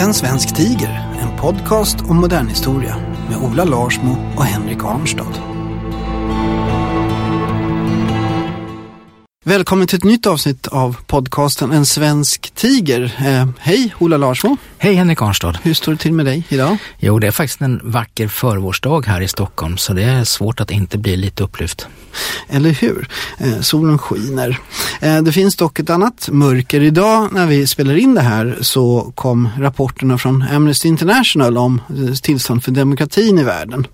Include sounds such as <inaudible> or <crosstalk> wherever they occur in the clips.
En svensk tiger, en podcast om modern historia med Ola Larsmo och Henrik Arnstad. Välkommen till ett nytt avsnitt av podcasten En svensk tiger. Eh, hej Ola Larsmo, Hej Henrik Arnstad. hur står det till med dig idag? Jo, det är faktiskt en vacker förvårsdag här i Stockholm så det är svårt att inte bli lite upplyft. Eller hur? Eh, solen skiner. Eh, det finns dock ett annat mörker. Idag när vi spelar in det här så kom rapporterna från Amnesty International om eh, tillstånd för demokratin i världen.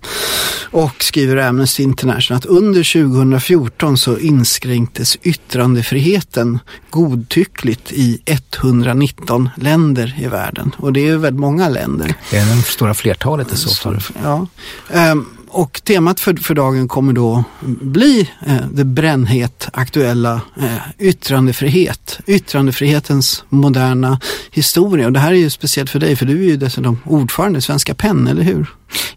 Och skriver Amnesty International att under 2014 så inskränktes yttrandefriheten godtyckligt i 119 länder i världen. Och det är väldigt många länder. Det är det stora flertalet i så fall. Ja. Ehm, och temat för, för dagen kommer då bli eh, det brännhet aktuella eh, yttrandefrihet. Yttrandefrihetens moderna historia. Och det här är ju speciellt för dig för du är ju dessutom ordförande i Svenska PEN, eller hur?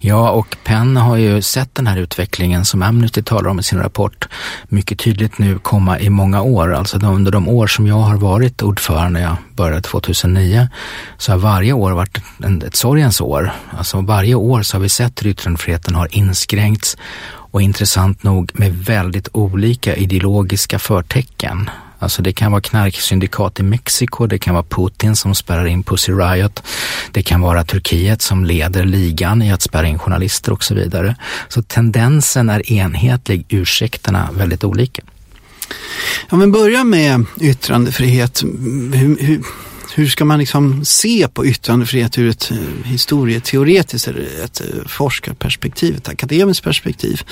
Ja, och Penn har ju sett den här utvecklingen som Amnesty talar om i sin rapport mycket tydligt nu komma i många år. Alltså under de år som jag har varit ordförande, jag började 2009, så har varje år varit ett sorgens år. Alltså varje år så har vi sett hur yttrandefriheten har inskränkts och intressant nog med väldigt olika ideologiska förtecken. Alltså det kan vara knarksyndikat i Mexiko, det kan vara Putin som spärrar in Pussy Riot, det kan vara Turkiet som leder ligan i att spärra in journalister och så vidare. Så tendensen är enhetlig, ursäkterna väldigt olika. Om vi börjar med yttrandefrihet. Hur, hur, hur ska man liksom se på yttrandefrihet ur ett eh, historieteoretiskt eller ett eh, forskarperspektiv, ett akademiskt perspektiv?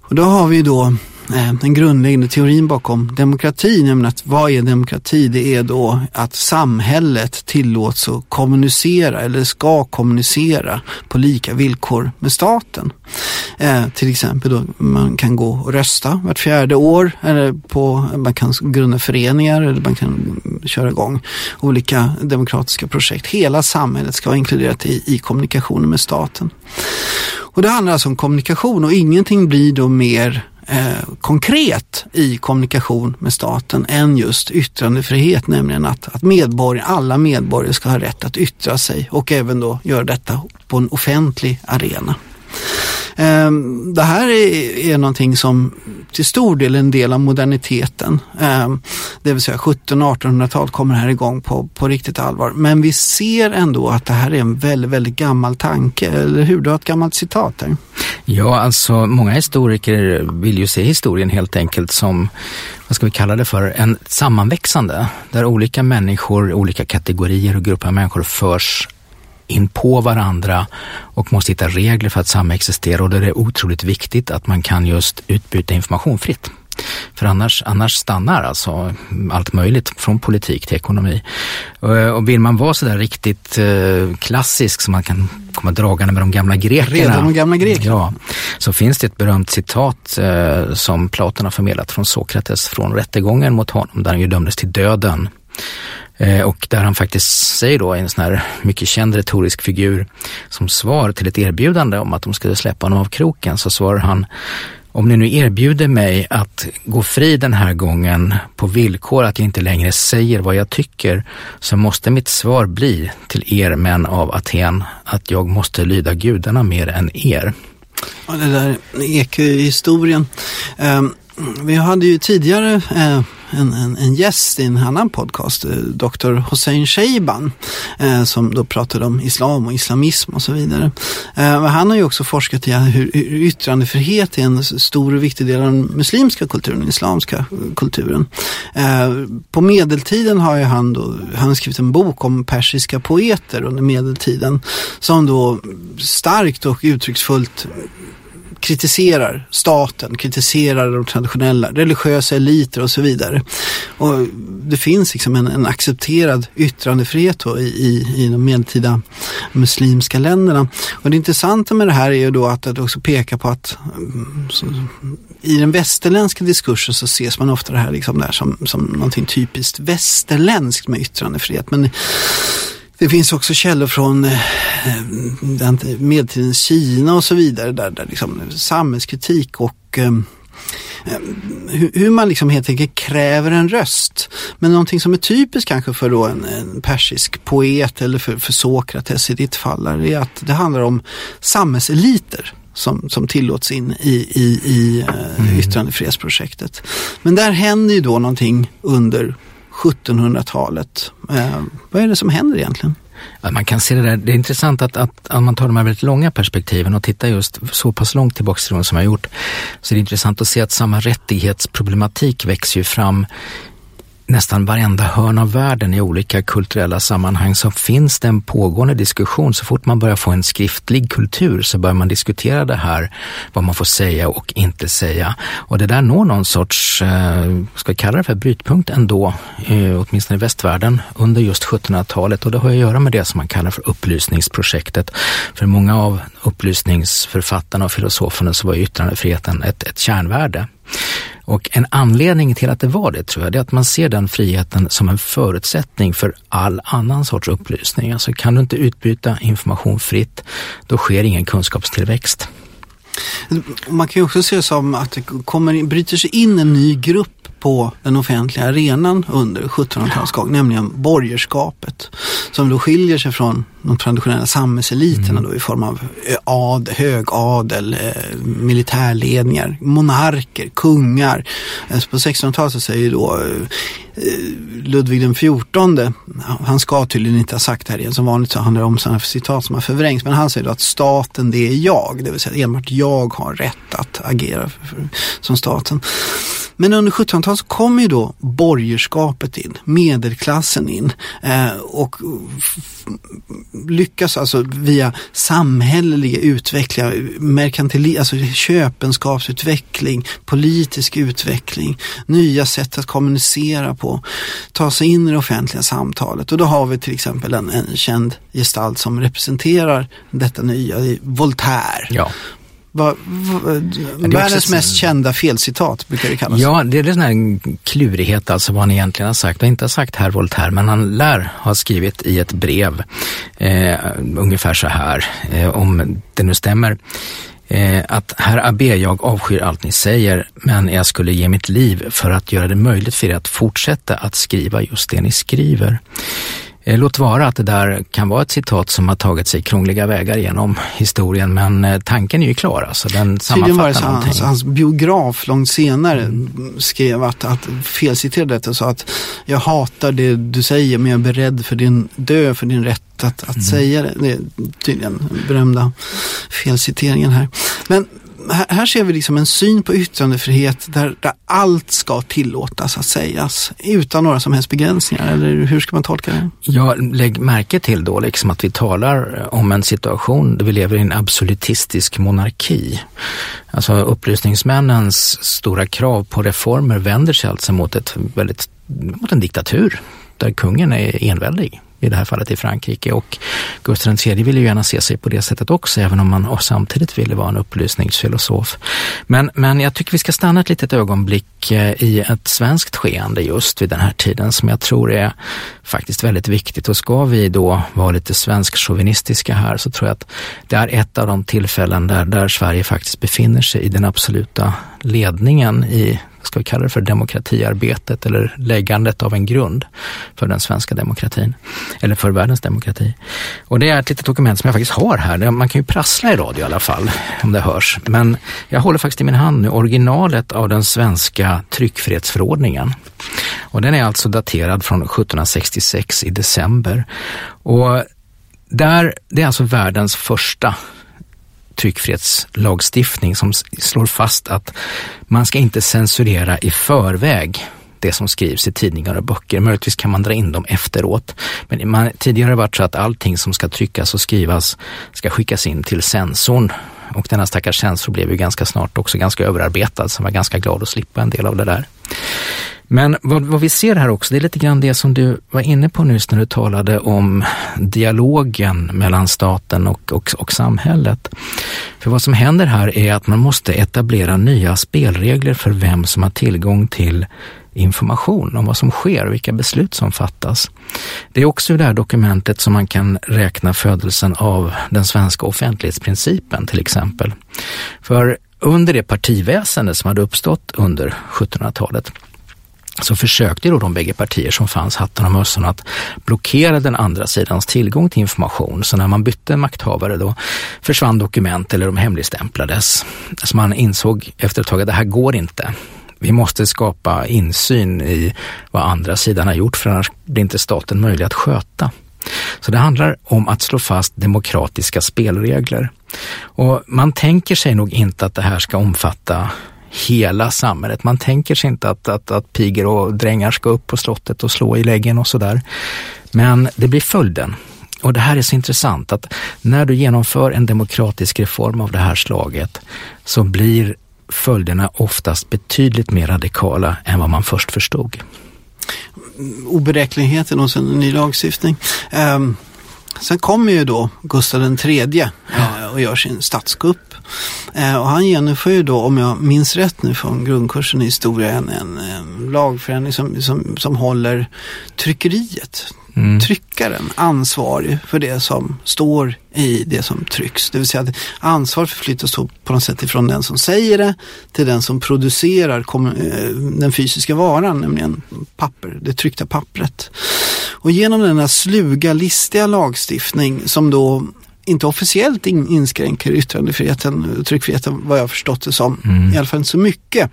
Och då har vi då Eh, den grundläggande teorin bakom demokrati, nämligen att vad är demokrati? Det är då att samhället tillåts att kommunicera eller ska kommunicera på lika villkor med staten. Eh, till exempel då man kan gå och rösta vart fjärde år eller på, man kan grunda föreningar eller man kan köra igång olika demokratiska projekt. Hela samhället ska vara inkluderat i, i kommunikationen med staten. Och det handlar alltså om kommunikation och ingenting blir då mer eh, konkret i kommunikation med staten än just yttrandefrihet, nämligen att, att medborg, alla medborgare ska ha rätt att yttra sig och även då göra detta på en offentlig arena. Ehm, det här är, är någonting som till stor del är en del av moderniteten. Ehm, det vill säga 1700-1800-tal kommer här igång på, på riktigt allvar. Men vi ser ändå att det här är en väldigt, väldigt gammal tanke. Eller hur? Du har ett gammalt citat där. Ja, alltså många historiker vill ju se historien helt enkelt som, vad ska vi kalla det för, en sammanväxande. Där olika människor, olika kategorier och grupper av människor förs in på varandra och måste hitta regler för att samexistera och då är det otroligt viktigt att man kan just utbyta information fritt. För annars, annars stannar alltså allt möjligt från politik till ekonomi. Och, och vill man vara sådär riktigt eh, klassisk så man kan komma dragande med de gamla grekerna. Redan de gamla grekerna. Ja, så finns det ett berömt citat eh, som Platon har förmedlat från Sokrates från rättegången mot honom där han ju dömdes till döden. Eh, och där han faktiskt säger då, en sån här mycket känd retorisk figur, som svar till ett erbjudande om att de skulle släppa honom av kroken, så svarar han om ni nu erbjuder mig att gå fri den här gången på villkor att jag inte längre säger vad jag tycker, så måste mitt svar bli till er män av Aten att jag måste lyda gudarna mer än er. Ja, det där ekohistorien. Um, ehm, vi hade ju tidigare eh, en, en, en gäst i en annan podcast, eh, Dr. Hossein Sheiban, eh, som då pratade om islam och islamism och så vidare. Eh, han har ju också forskat i hur, hur yttrandefrihet är en stor och viktig del av den muslimska kulturen, den islamska eh, kulturen. Eh, på medeltiden har ju han, då, han skrivit en bok om persiska poeter under medeltiden som då starkt och uttrycksfullt kritiserar staten, kritiserar de traditionella religiösa eliter och så vidare. Och det finns liksom en, en accepterad yttrandefrihet då i, i, i de medeltida muslimska länderna. Och det intressanta med det här är ju då att det också pekar på att mm, så, i den västerländska diskursen så ses man ofta det här liksom där som, som någonting typiskt västerländskt med yttrandefrihet. Men det finns också källor från eh, medeltidens Kina och så vidare där, där liksom samhällskritik och eh, hur man liksom helt enkelt kräver en röst. Men någonting som är typiskt kanske för då en, en persisk poet eller för, för Sokrates i ditt fall är att det handlar om samhällseliter som, som tillåts in i, i, i mm. yttrandefrihetsprojektet. Men där händer ju då någonting under 1700-talet. Eh, vad är det som händer egentligen? Man kan se det där, det är intressant att, att, att man tar de här väldigt långa perspektiven och tittar just så pass långt tillbaka till som jag har gjort. Så det är intressant att se att samma rättighetsproblematik växer ju fram nästan varenda hörn av världen i olika kulturella sammanhang så finns det en pågående diskussion. Så fort man börjar få en skriftlig kultur så börjar man diskutera det här, vad man får säga och inte säga. Och det där når någon sorts, eh, ska vi kalla det för brytpunkt ändå, eh, åtminstone i västvärlden, under just 1700-talet. Och det har att göra med det som man kallar för upplysningsprojektet. För många av upplysningsförfattarna och filosoferna så var yttrandefriheten ett, ett kärnvärde. Och en anledning till att det var det tror jag, det är att man ser den friheten som en förutsättning för all annan sorts upplysning. Alltså kan du inte utbyta information fritt, då sker ingen kunskapstillväxt. Man kan ju också se det som att det kommer, bryter sig in en ny grupp på den offentliga arenan under 1700-talets gång, nämligen borgerskapet. Som då skiljer sig från de traditionella samhällseliterna mm. då i form av eh, ad, högadel, eh, militärledningar, monarker, kungar. Alltså på 1600-talet så säger då eh, Ludvig den XIV, han ska tydligen inte ha sagt det här igen, som vanligt så handlar det om sådana citat som har förvrängts, men han säger då att staten det är jag, det vill säga enbart jag har rätt att agera som staten. Men under 1700-talet Någonstans kommer ju då borgerskapet in, medelklassen in eh, och lyckas alltså via samhälleliga utveckling, merkantil, alltså köpenskapsutveckling, politisk utveckling, nya sätt att kommunicera på, ta sig in i det offentliga samtalet. Och då har vi till exempel en, en känd gestalt som representerar detta nya, Voltaire. Ja. Va, va, världens mest kända felcitat brukar det kallas. Ja, det är en sån här klurighet alltså vad han egentligen har sagt. Han har inte sagt herr Voltaire, men han lär ha skrivit i ett brev eh, ungefär så här, eh, om det nu stämmer. Eh, att herr Abbé, jag avskyr allt ni säger, men jag skulle ge mitt liv för att göra det möjligt för er att fortsätta att skriva just det ni skriver. Eh, låt vara att det där kan vara ett citat som har tagit sig krångliga vägar genom historien, men eh, tanken är ju klar. Alltså, den Tydligen var det så hans, hans biograf långt senare skrev att, att felciterade detta och sa att jag hatar det du säger men jag är beredd för din dö för din rätt att, att mm. säga det. Det är tydligen den berömda felciteringen här. Men här ser vi liksom en syn på yttrandefrihet där, där allt ska tillåtas att sägas utan några som helst begränsningar. Eller hur ska man tolka det? Ja, lägg märke till då liksom att vi talar eh, om en situation där vi lever i en absolutistisk monarki. Alltså upplysningsmännens stora krav på reformer vänder sig alltså mot, ett väldigt, mot en diktatur där kungen är enväldig i det här fallet i Frankrike. Och Gustav III ville ju gärna se sig på det sättet också, även om man samtidigt ville vara en upplysningsfilosof. Men, men jag tycker vi ska stanna ett litet ögonblick eh, i ett svenskt skeende just vid den här tiden som jag tror är faktiskt väldigt viktigt. Och ska vi då vara lite svensk chauvinistiska här så tror jag att det är ett av de tillfällen där, där Sverige faktiskt befinner sig i den absoluta ledningen i ska vi kalla det för demokratiarbetet eller läggandet av en grund för den svenska demokratin, eller för världens demokrati. Och det är ett litet dokument som jag faktiskt har här. Man kan ju prassla i radio i alla fall, om det hörs. Men jag håller faktiskt i min hand nu originalet av den svenska tryckfrihetsförordningen. Och den är alltså daterad från 1766 i december. Och där, det är alltså världens första tryckfrihetslagstiftning som slår fast att man ska inte censurera i förväg det som skrivs i tidningar och böcker. Möjligtvis kan man dra in dem efteråt. Men man, tidigare har det varit så att allting som ska tryckas och skrivas ska skickas in till sensorn Och denna stackars sensor blev ju ganska snart också ganska överarbetad, så man var ganska glad att slippa en del av det där. Men vad, vad, vi ser här också, det är lite grann det som du var inne på nyss när du talade om dialogen mellan staten och, och, och samhället. För vad som händer här är att man måste etablera nya spelregler för vem som har tillgång till information om vad som sker och vilka beslut som fattas. Det är också i det här dokumentet som man kan räkna födelsen av den svenska offentlighetsprincipen till exempel. För under det partiväsende som hade uppstått under 1700-talet så försökte då de bägge partier som fanns, hatten och mössan, att blockera den andra sidans tillgång till information. Så när man bytte makthavare då försvann dokument eller de hemligstämplades. Så man insåg efter ett tag att det här går inte. Vi måste skapa insyn i vad andra sidan har gjort för annars blir inte staten möjlig att sköta. Så det handlar om att slå fast demokratiska spelregler. Och man tänker sig nog inte att det här ska omfatta hela samhället. Man tänker sig inte att, att, att pigor och drängar ska upp på slottet och slå i läggen och sådär. Men det blir följden. Och det här är så intressant att när du genomför en demokratisk reform av det här slaget så blir följderna oftast betydligt mer radikala än vad man först förstod. Oberäkneligheten hos en ny lagstiftning. Um, sen kommer ju då Gustav III ja. uh, och gör sin statskupp. Uh, och han genomför ju då, om jag minns rätt nu från grundkursen i historia, en, en, en lagförändring som, som, som håller tryckeriet mm. tryckaren ansvarig för det som står i det som trycks. Det vill säga att ansvar förflyttas på något sätt ifrån den som säger det till den som producerar eh, den fysiska varan, nämligen papper, det tryckta pappret. Och genom denna sluga, listiga lagstiftning som då inte officiellt in, inskränker yttrandefriheten tryckfriheten vad jag förstått det som. Mm. I alla fall inte så mycket.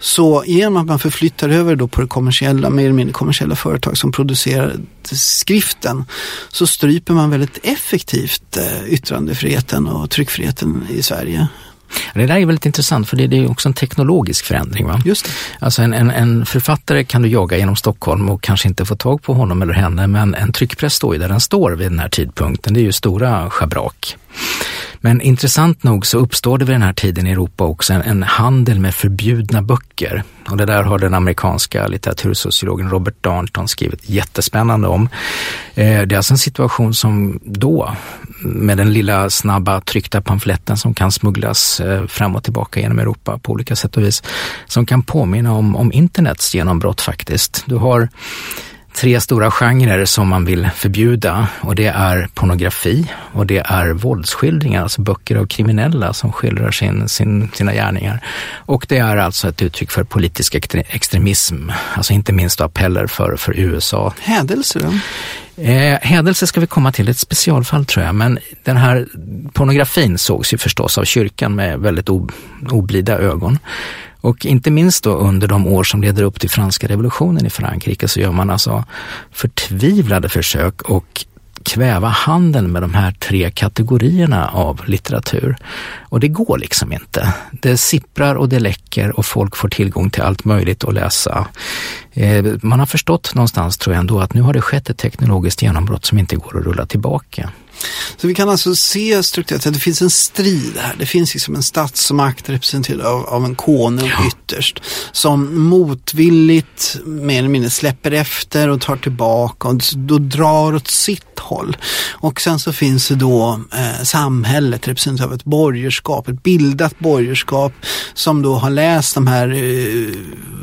Så genom att man förflyttar över då på det kommersiella, mer eller mindre kommersiella företag som producerar skriften så stryper man väldigt effektivt eh, yttrandefriheten och tryckfriheten i Sverige. Det där är väldigt intressant för det, är också en teknologisk förändring. Va? Just det. Alltså en, en, en, författare kan du jaga genom Stockholm och kanske inte få tag på honom eller henne men en tryckpress står ju där den står vid den här tidpunkten. Det är ju stora schabrak. Men intressant nog så uppstår det vid den här tiden i Europa också en, en, handel med förbjudna böcker. Och det där har den amerikanska litteratursociologen Robert Darnton skrivit jättespännande om. Eh, det är alltså en situation som då, med den lilla snabba tryckta pamfletten som kan smugglas eh, fram och tillbaka genom Europa på olika sätt och vis, som kan påminna om, om internets genombrott faktiskt. Du har tre stora genrer som man vill förbjuda och det är pornografi och det är våldsskildringar, alltså böcker av kriminella som skildrar sin, sin, sina gärningar. Och det är alltså ett uttryck för politisk extremism, alltså inte minst appeller för, för USA. Hädelse då? Eh, hädelse ska vi komma till, ett specialfall tror jag, men den här pornografin sågs ju förstås av kyrkan med väldigt oblida ögon. Och inte minst då under de år som leder upp till franska revolutionen i Frankrike så gör man alltså förtvivlade försök och kväva handeln med de här tre kategorierna av litteratur. Och det går liksom inte. Det sipprar och det läcker och folk får tillgång till allt möjligt att läsa. Eh, man har förstått någonstans, tror jag ändå, att nu har det skett ett teknologiskt genombrott som inte går att rulla tillbaka. Så vi kan alltså se strukturerat att det finns en strid här. Det finns liksom en statsmakt representerad av, av en konung ja. ytterst som motvilligt mer eller mindre släpper efter och tar tillbaka och då drar åt sitt håll. Och sen så finns det då eh, samhället representerat av ett borgerskap, ett bildat borgerskap som då har läst de här eh,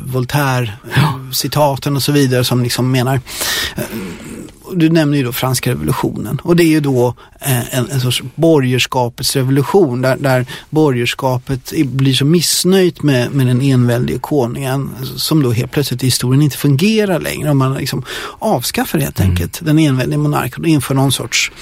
Voltaire-citaten och så vidare som liksom menar eh, du nämner ju då franska revolutionen och det är ju då eh, en, en sorts borgerskapets revolution där, där borgerskapet blir så missnöjt med, med den enväldige konungen som då helt plötsligt i historien inte fungerar längre. Och man liksom avskaffar helt mm. enkelt den enväldige monarken och inför någon sorts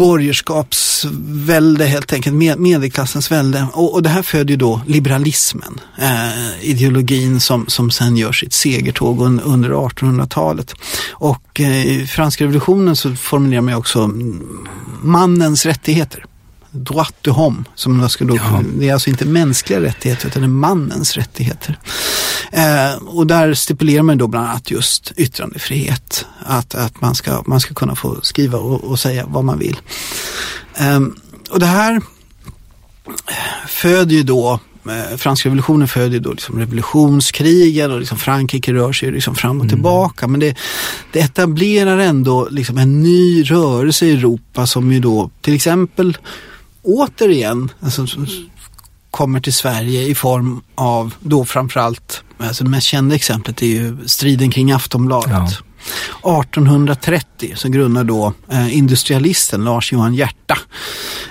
borgerskapsvälde helt enkelt, med, medelklassens välde. Och, och, det här föder ju då liberalismen, eh, ideologin som, som sen gör sitt segertåg un, under 1800-talet. Och eh, i franska revolutionen så formulerar man ju också mannens rättigheter droit de homme. Som då, ja. Det är alltså inte mänskliga rättigheter utan det är mannens rättigheter. Eh, och där stipulerar man då bland annat just yttrandefrihet. Att, att man, ska, man ska kunna få skriva och, och säga vad man vill. Eh, och det här föder ju då eh, franska revolutionen föder då liksom revolutionskrigen och liksom Frankrike rör sig liksom fram och mm. tillbaka. Men det, det etablerar ändå liksom en ny rörelse i Europa som ju då till exempel återigen alltså, kommer till Sverige i form av då framförallt, alltså det mest kända exemplet är ju striden kring Aftonbladet. Ja. 1830 så grundar då eh, industrialisten Lars-Johan Hjärta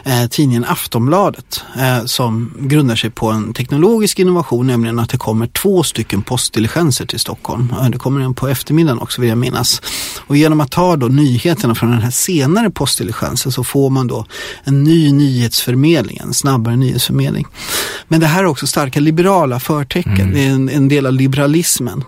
eh, tidningen Aftonbladet eh, som grundar sig på en teknologisk innovation, nämligen att det kommer två stycken postdiligenser till Stockholm. Det kommer en på eftermiddagen också vill jag minnas. Och genom att ta då nyheterna från den här senare postdiligensen så får man då en ny nyhetsförmedling, en snabbare nyhetsförmedling. Men det här är också starka liberala förtecken, mm. det är en, en del av liberalismen.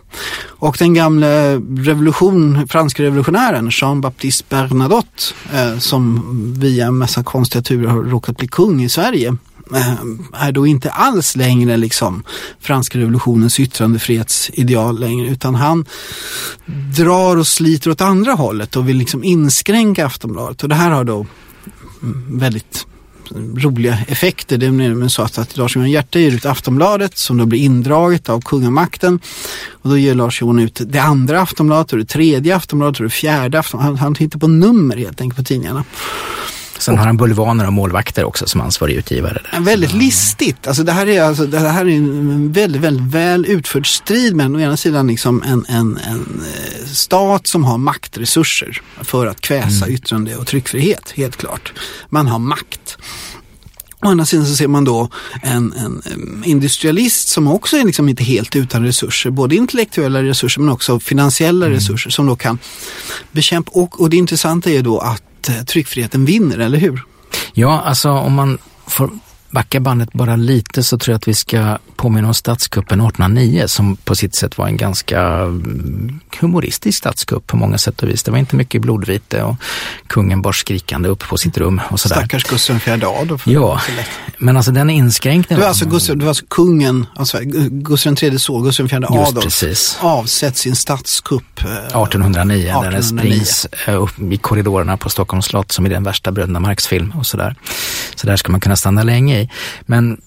Och den gamle revolution, franska revolutionären Jean-Baptiste Bernadotte eh, som via en massa konstiga turer har råkat bli kung i Sverige eh, är då inte alls längre liksom franska revolutionens yttrandefrihetsideal längre utan han drar och sliter åt andra hållet och vill liksom inskränka Aftonbladet. Och det här har då mm, väldigt roliga effekter. Det är nämligen så att, att Lars-Johan Hjerte ger ut Aftonbladet som då blir indraget av kungamakten. Och då ger Lars-Johan ut det andra Aftonbladet och det tredje Aftonbladet och det fjärde Aftonbladet. Han, han tittar på nummer helt enkelt på tidningarna. Sen har han bulvaner och målvakter också som ansvarig utgivare. Där. Väldigt listigt. Alltså det här är, alltså, det här är en väldigt, väldigt väl utförd strid men å ena sidan liksom en, en, en eh, stat som har maktresurser för att kväsa mm. yttrande och tryckfrihet, helt klart. Man har makt. Å andra sidan så ser man då en, en, industrialist som också är liksom inte helt utan resurser, både intellektuella resurser men också finansiella mm. resurser som då kan bekämpa. Och, och det intressanta är då att Eh, tryckfriheten vinner, eller hur? Ja, alltså om man får backa bandet bara lite så tror jag att vi ska påminna om statskuppen 1809 som på sitt sätt var en ganska mm, humoristisk statskupp på många sätt och vis. Det var inte mycket blodvite och kungen bar skrikande upp på sitt rum och sådär. Stackars Gustav IV Adolf. Ja, men alltså den inskränkningen. Var alltså, Gustav, var alltså kungen, alltså Gustav III son, Gustav IV Adolf, precis. avsett sin statskupp. 1809, 1809. där den springs eh, upp i korridorerna på Stockholms slott som i den värsta Bröderna Marx-film och sådär. Så där ska man kunna stanna länge i. Men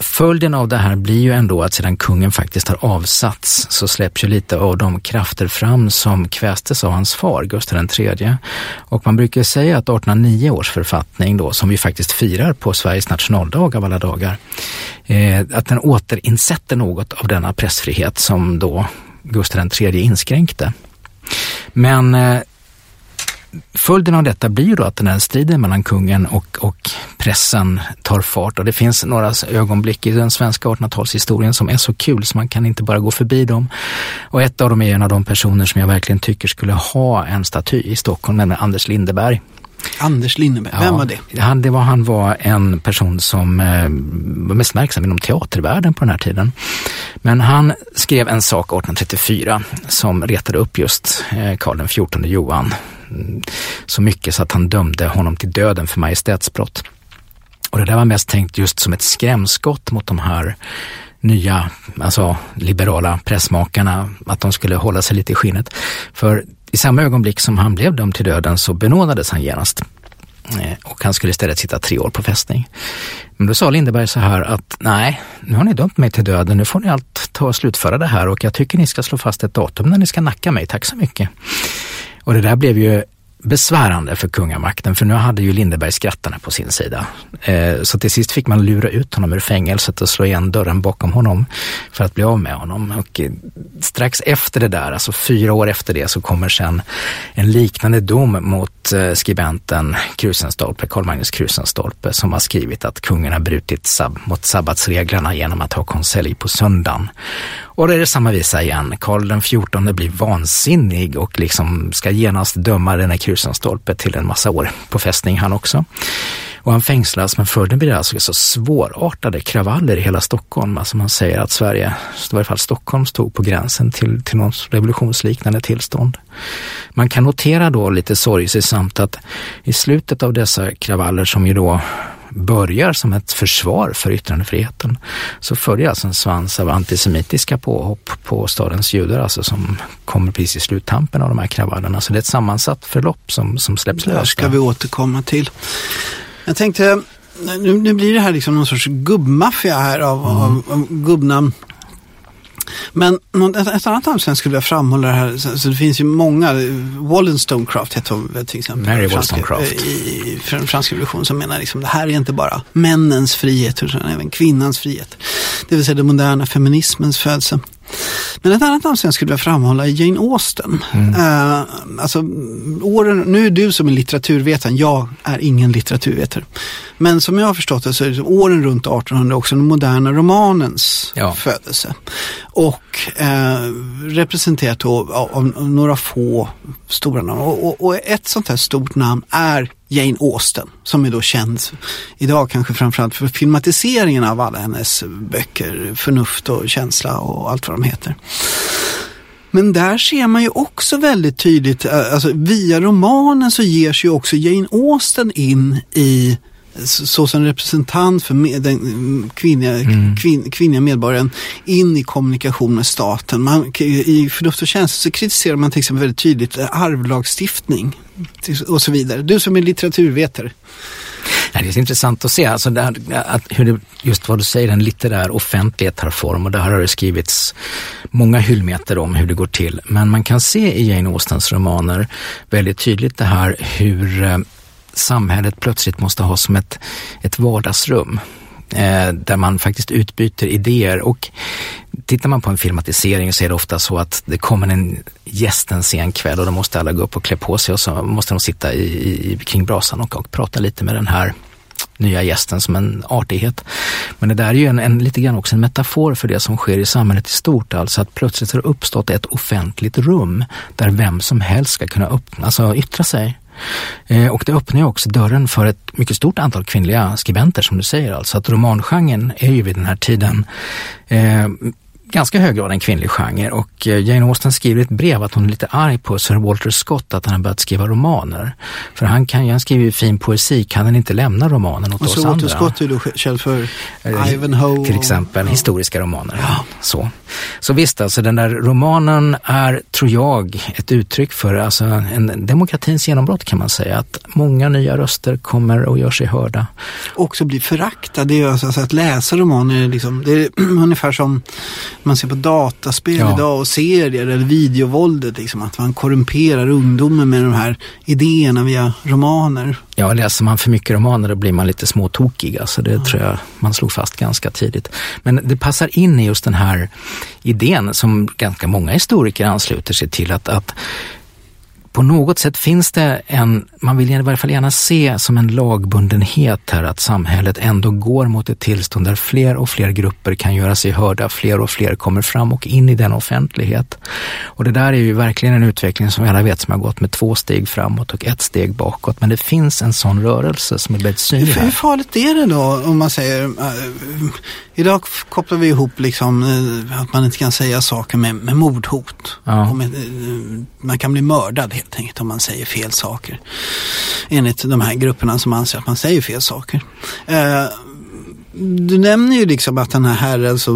Följden av det här blir ju ändå att sedan kungen faktiskt har avsatts så släpps ju lite av de krafter fram som kvästes av hans far, Gustav III. Och man brukar säga att 1809 års författning då, som vi faktiskt firar på Sveriges nationaldag av alla dagar, eh, att den återinsätter något av denna pressfrihet som då Gustav III inskränkte. Men eh, följden av detta blir då att den här striden mellan kungen och, och pressen tar fart och det finns några ögonblick i den svenska 1800-talshistorien som är så kul så man kan inte bara gå förbi dem. Och ett av dem är en av de personer som jag verkligen tycker skulle ha en staty i Stockholm, nämligen Anders Lindeberg. Anders Lindeberg, vem var det? Han, det var, han var en person som eh, var mest verksam inom teatervärlden på den här tiden. Men han skrev en sak 1834 som retade upp just eh, Karl XIV Johan Mm, så mycket så att han dömde honom till döden för majestätsbrott. Och det där var mest tänkt just som ett skrämskott mot de här nya, alltså liberala pressmakarna, att de skulle hålla sig lite i skinnet. För i samma ögonblick som han blev dömd till döden så benådades han genast. Eh, och han skulle istället sitta tre år på fästning. Men då sa Lindeberg så här att nej, nu har ni dömt mig till döden, nu får ni allt ta och slutföra det här och jag tycker ni ska slå fast ett datum när ni ska nacka mig, tack så mycket. Och det där blev ju besvärande för kungamakten för nu hade ju Lindeberg skrattarna på sin sida. Eh, så till sist fick man lura ut honom ur fängelset och slå igen dörren bakom honom för att bli av med honom. Och eh, strax efter det där, alltså fyra år efter det, så kommer sen en liknande dom mot eh, skribenten Krusenstolpe, Carl Magnus Krusenstolpe, som har skrivit att kungen har brutit sab mot sabbatsreglerna genom att ha konselj på söndagen. Och det är det samma visa igen. Karl den XIV blir vansinnig och liksom ska genast döma den här krusenstolpe till en massa år på fästning han också. Och han fängslas, men följden blir alltså så svårartade kravaller i hela Stockholm. Alltså man säger att Sverige, i varje fall Stockholm, stod på gränsen till, till något revolutionsliknande tillstånd. Man kan notera då lite sorgsamt att i slutet av dessa kravaller som ju då börjar som ett försvar för yttrandefriheten så följer alltså en svans av antisemitiska påhopp på stadens judar, alltså som kommer precis i sluttampen av de här kravallerna. Så det är ett sammansatt förlopp som, som släpps löst. Det ska vi återkomma till. Jag tänkte, nu, nu blir det här liksom någon sorts gubbmaffia här av, mm. av, av gubbnamn. Men ett, annat namn som jag skulle vilja framhålla här, så, det finns ju många, Wollstonecraft heter hon till exempel. Mary Wollstonecraft. I, i franska revolutionen som menar liksom det här är inte bara männens frihet utan även kvinnans frihet. Det vill säga den moderna feminismens födelse. Men ett annat namn som jag skulle vilja framhålla är Jane Austen. Mm. Uh, alltså, åren, nu är du som är litteraturvetare, jag är ingen litteraturvetare. Men som jag har förstått det så är det åren runt 1800 också den moderna romanens ja. födelse. Och eh, representerat av, av, några få stora namn. Och, och, och, ett sånt här stort namn är Jane Austen som är då känd idag kanske framförallt för filmatiseringen av alla hennes böcker, Förnuft och känsla och allt vad de heter. Men där ser man ju också väldigt tydligt, eh, alltså via romanen så ger sig ju också Jane Austen in i så som representant för med, den kvinnliga, mm. kvin, kvinnliga medborgaren in i kommunikation med staten. Man, I Förnuft och tjänst så kritiserar man till exempel väldigt tydligt eh, arvlagstiftning och så vidare. Du som är litteraturvetare. det är intressant att se alltså där, att hur det, just vad du säger, en litterär offentlighet tar form och där har det skrivits många hyllmeter om hur det går till. Men man kan se i Jane Austens romaner väldigt tydligt det här hur eh, samhället plötsligt måste ha som ett, ett vardagsrum eh, där man faktiskt utbyter idéer och tittar man på en filmatisering så är det ofta så att det kommer en gäst en sen kväll och då måste alla gå upp och klä på sig och så måste de sitta i, i, kring brasan och, och prata lite med den här nya gästen som en artighet. Men det där är ju en, en, lite grann också en metafor för det som sker i samhället i stort, alltså att plötsligt har det uppstått ett offentligt rum där vem som helst ska kunna upp, alltså yttra sig. Eh, och det öppnar ju också dörren för ett mycket stort antal kvinnliga skribenter som du säger. Alltså att romangenren är ju vid den här tiden eh, ganska hög grad en kvinnlig genre och eh, Jane Austen skriver ett brev att hon är lite arg på Sir Walter Scott att han har börjat skriva romaner. För han, kan, han skriver ju fin poesi, kan han inte lämna romanen åt och oss andra? Walter Scott är då känd för eh, Ivanhoe. Till exempel, och, historiska romaner. Ja. Så. så visst, alltså den där romanen är, tror jag, ett uttryck för alltså, en demokratins genombrott kan man säga. Att många nya röster kommer och gör sig hörda. Också blir föraktade. Det är alltså, alltså att läsa romaner, liksom, det är <clears throat> ungefär som man ser på dataspel ja. idag och serier eller videovåldet. Liksom, att man korrumperar ungdomen med de här idéerna via romaner. Ja, läser man för mycket romaner då blir man lite småtokig. Alltså det ja. tror jag man slog fast ganska tidigt. Men det passar in i just den här idén som ganska många historiker ansluter sig till att, att på något sätt finns det en, man vill i varje fall gärna se som en lagbundenhet här att samhället ändå går mot ett tillstånd där fler och fler grupper kan göra sig hörda, fler och fler kommer fram och in i den offentlighet. Och det där är ju verkligen en utveckling som vi alla vet som har gått med två steg framåt och ett steg bakåt. Men det finns en sån rörelse som är väldigt synlig. Hur farligt är det då om man säger, äh, idag kopplar vi ihop liksom äh, att man inte kan säga saker med, med mordhot. Ja. Med, äh, man kan bli mördad helt enkelt om man säger fel saker. Enligt de här grupperna som anser att man säger fel saker. Eh, du nämner ju liksom att den här herren, alltså,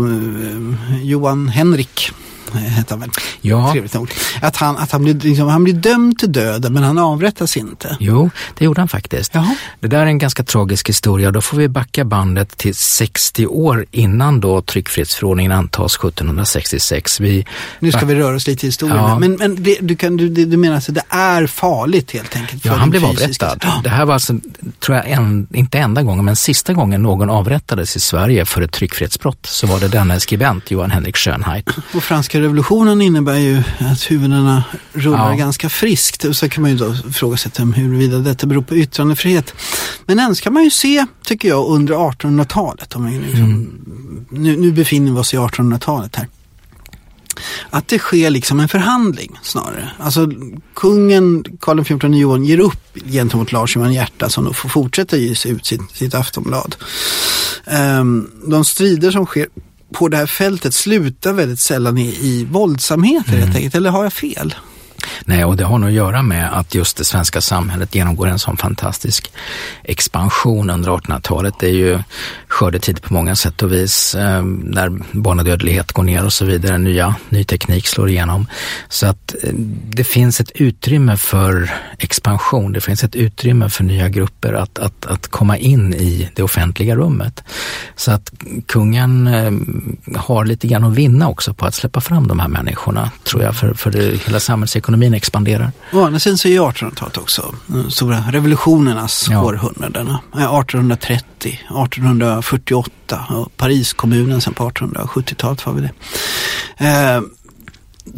Johan Henrik hette han väl? Ja. Trevligt nog. Att han, att han, blir, liksom, han blir dömd till döden men han avrättas inte. Jo, det gjorde han faktiskt. Jaha. Det där är en ganska tragisk historia. Då får vi backa bandet till 60 år innan då tryckfrihetsförordningen antas 1766. Vi Nu ska vi röra oss lite i historien. Ja. Men, men det, du, kan, du, du menar att det är farligt helt enkelt? Ja, han blev avrättad. Det här var alltså, tror jag, en, inte enda gången, men sista gången någon avrättades i Sverige för ett tryckfrihetsbrott så var det denne skribent, Johan Henrik Schönheit. Och franska revolutionen innebär ju att huvudena rullar Ja. ganska friskt. Och så kan man ju då ifrågasätta huruvida detta beror på yttrandefrihet. Men än ska man ju se, tycker jag, under 1800-talet. Om liksom, nu, nu befinner vi oss i 1800-talet här. Att det sker liksom en förhandling snarare. Alltså kungen Karl XIV Johan ger upp gentemot Lars Johan Hierta som då får fortsätta ge ut sitt, sitt Aftonblad. Ehm, de strider som sker på det här fältet slutar väldigt sällan i, i våldsamheter helt enkelt. Eller har jag fel? Nej, och det har nog att göra med att just det svenska samhället genomgår en sån fantastisk expansion under 1800-talet. Det är ju skördetid på många sätt och vis, eh, när barnadödlighet går ner och så vidare. Nya, ny teknik slår igenom. Så att eh, det finns ett utrymme för expansion. Det finns ett utrymme för nya grupper att, att, att komma in i det offentliga rummet. Så att kungen eh, har lite grann att vinna också på att släppa fram de här människorna, tror jag, för, för det, hela samhällsekonomin expanderar. Å andra sidan så är 1800-talet också de stora revolutionernas Ja. århundradena. Eh, 1830, 1848 och Pariskommunen sen på 1870-talet var vi det. Eh,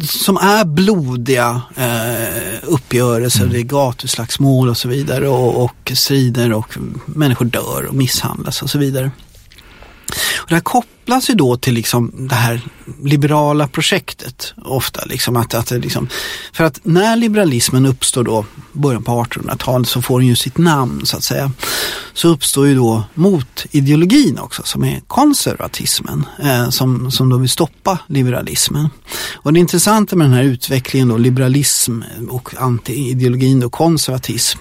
som är blodiga eh, uppgörelser, det är gatuslagsmål och så vidare och, och strider och människor dör och misshandlas och så vidare. Och det här kopplas ju då till liksom det här liberala projektet ofta. Liksom att, att liksom, för att när liberalismen uppstår då, början på 1800-talet, så får den ju sitt namn så att säga. Så uppstår ju då motideologin också som är konservatismen eh, som, som då vill stoppa liberalismen. Och det intressanta med den här utvecklingen då, liberalism och antiideologin och konservatism,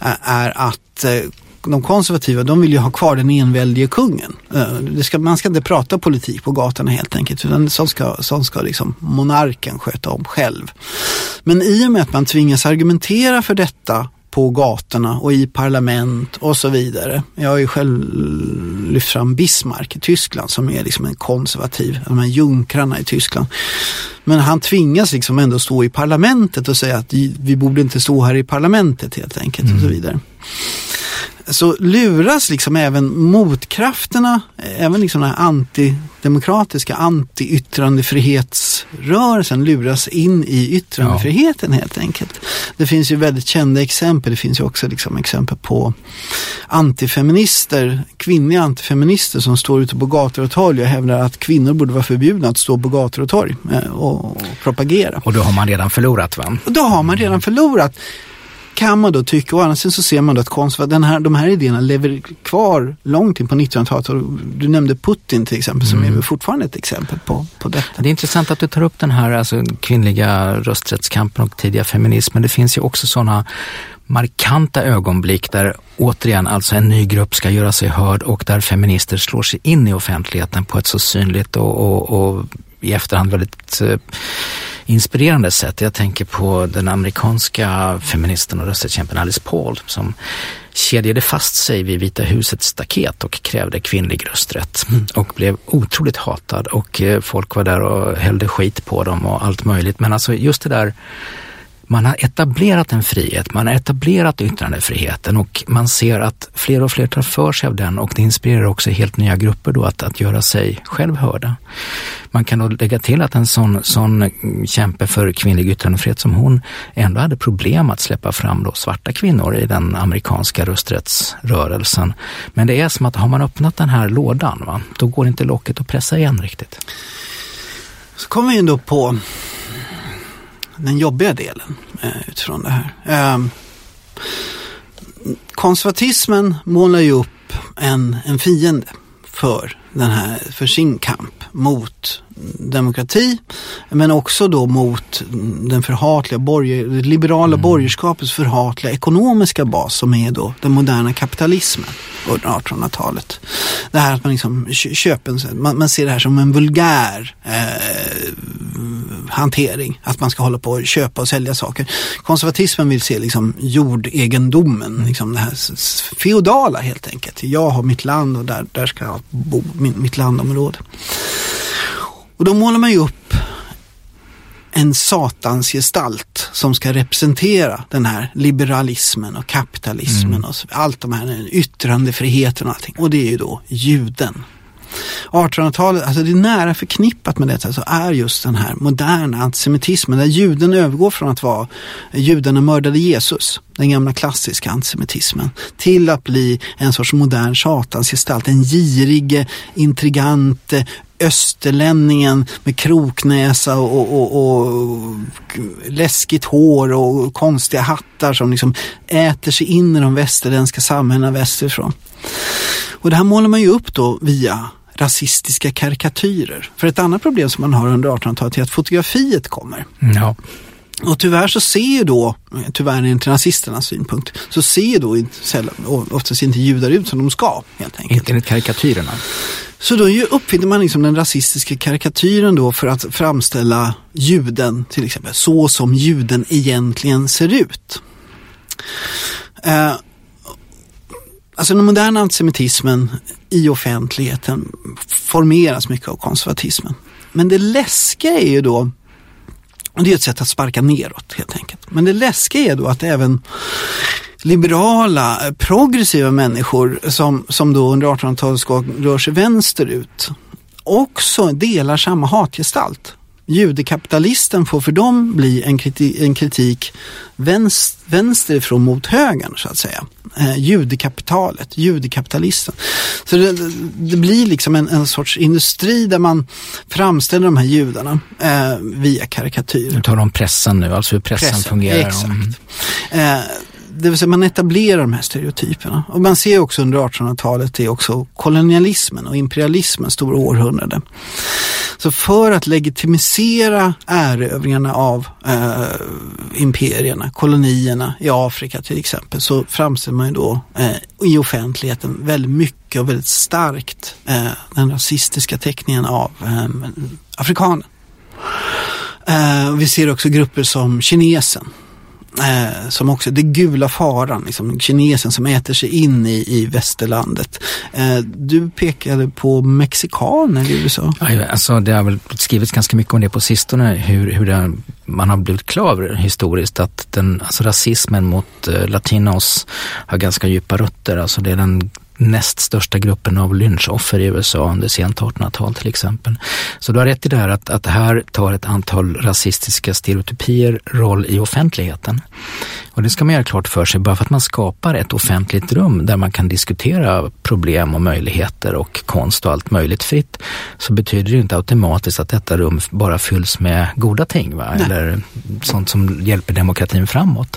är, är att eh, de konservativa de vill ju ha kvar den enväldige kungen. Eh, ska, man ska inte prata politik på gatorna helt enkelt utan sånt ska, sånt ska liksom monarken sköta om själv. Men i och med att man tvingas argumentera för detta på gatorna och i parlament och så vidare. Jag har ju själv lyft fram Bismarck i Tyskland som är liksom en konservativ, de här junkrarna i Tyskland. Men han tvingas liksom ändå stå i parlamentet och säga att vi borde inte stå här i parlamentet helt enkelt och så vidare så luras liksom även motkrafterna, även liksom den här antidemokratiska, anti-yttrandefrihetsrörelsen luras in i yttrandefriheten helt enkelt. Det finns ju väldigt kända exempel, det finns ju också liksom exempel på antifeminister, kvinnliga antifeminister som står ute på gator och torg och hävdar att kvinnor borde vara förbjudna att stå på gator och torg eh, och, och propagera. Och då har man redan förlorat va? Och då har man redan förlorat kan man då tycka. Å andra sidan så ser man då att konservat, den här, de här idéerna lever kvar långt in på 1900-talet. Och Du nämnde Putin till exempel som är fortfarande ett exempel på, på detta. Det är intressant att du tar upp den här alltså, kvinnliga rösträttskampen och tidiga feminismen. Det finns ju också sådana markanta ögonblick där återigen alltså en ny grupp ska göra sig hörd och där feminister slår sig in i offentligheten på ett så synligt och, och, och i efterhand väldigt eh, inspirerande sätt. Jag tänker på den amerikanska feministen och rösträttskämpen Alice Paul som kedjade fast sig vid Vita husets staket och krävde kvinnlig rösträtt och blev otroligt hatad och eh, folk var där och hällde skit på dem och allt möjligt. Men alltså just det där man har etablerat en frihet, man har etablerat yttrandefriheten och man ser att fler och fler tar för sig av den och det inspirerar också helt nya grupper då att, att göra sig själv hörda. Man kan då lägga till att en sån, sån kämpe för kvinnlig yttrandefrihet som hon ändå hade problem att släppa fram då svarta kvinnor i den amerikanska rösträttsrörelsen. Men det är som att har man öppnat den här lådan, va, då går inte locket att pressa igen riktigt. Så kommer vi in då på den jobbiga delen eh, utifrån det här. Eh, konservatismen målar ju upp en, en fiende för, den här, för sin kamp mot demokrati men också då mot den förhatliga borger, det liberala mm. borgerskapets förhatliga ekonomiska bas som är då den moderna kapitalismen under 1800-talet. Det här att man liksom köper, man, man ser det här som en vulgär eh, hantering. Att man ska hålla på och köpa och sälja saker. Konservatismen vill se liksom jordegendomen, liksom det här feodala helt enkelt. Jag har mitt land och där, där ska jag bo, min, mitt landområde. Och då målar man ju upp en satans gestalt som ska representera den här liberalismen och kapitalismen mm. och så, allt de här yttrandefriheten och allting. Och det är ju då juden. 1800-talet, alltså det är nära förknippat med detta, så är just den här moderna antisemitismen där juden övergår från att vara judarna mördade Jesus, den gamla klassiska antisemitismen, till att bli en sorts modern satansgestalt, en girig, intrigant, österlänningen med kroknäsa och, och, och, läskigt hår och konstiga hattar som liksom äter sig in i de västerländska samhällena västerifrån. Och det här målar man ju upp då via rasistiska karikatyrer. För ett annat problem som man har under 1800-talet är att fotografiet kommer. Ja. Och tyvärr så ser ju då, tyvärr enligt nazisternas synpunkt, så ser då inte, sällan, oftast inte judar ut som de ska helt enkelt. Inte enligt karikatyrerna. Så då uppfinner man liksom den rasistiska karikatyren då för att framställa juden till exempel, så som juden egentligen ser ut. Eh, alltså den moderna antisemitismen i offentligheten formeras mycket av konservatismen. Men det läskiga är ju då och det är ett sätt att sparka neråt helt enkelt. Men det läskiga är då att även liberala, eh, progressiva människor som, som då under 1800-talet rör sig vänsterut också delar samma hatgestalt judekapitalisten får för dem bli en kritik, en kritik vänster, vänsterifrån mot högern så att säga. Eh, judekapitalet, judekapitalisten. Så det, det blir liksom en, en, sorts industri där man framställer de här judarna eh, via karikatyr. Du talar om pressen nu, alltså hur pressen, pressen fungerar. Exakt. Mm. Eh, det vill säga man etablerar de här stereotyperna. Och man ser också under 1800-talet det är också kolonialismen och imperialismen stora århundrade. Så för att legitimisera erövringarna av eh, imperierna, kolonierna i Afrika till exempel, så framställer man ju då eh, i offentligheten väldigt mycket och väldigt starkt eh, den rasistiska teckningen av eh, afrikaner. Eh, vi ser också grupper som kinesen Eh, som också, det gula faran, liksom, kinesen som äter sig in i, i västerlandet. Eh, du pekade på mexikaner i USA. Alltså, det har väl skrivits ganska mycket om det på sistone, hur, hur det, man har blivit klar historiskt att den, alltså, rasismen mot eh, latinos har ganska djupa rötter. Alltså, det är den näst största gruppen av lynchoffer i USA under sent 1800-tal till exempel. Så du har rätt i det här att, att här tar ett antal rasistiska stereotypier roll i offentligheten. Och det ska man göra klart för sig, bara för att man skapar ett offentligt rum där man kan diskutera problem och möjligheter och konst och allt möjligt fritt, så betyder det inte automatiskt att detta rum bara fylls med goda ting, va? eller sånt som hjälper demokratin framåt.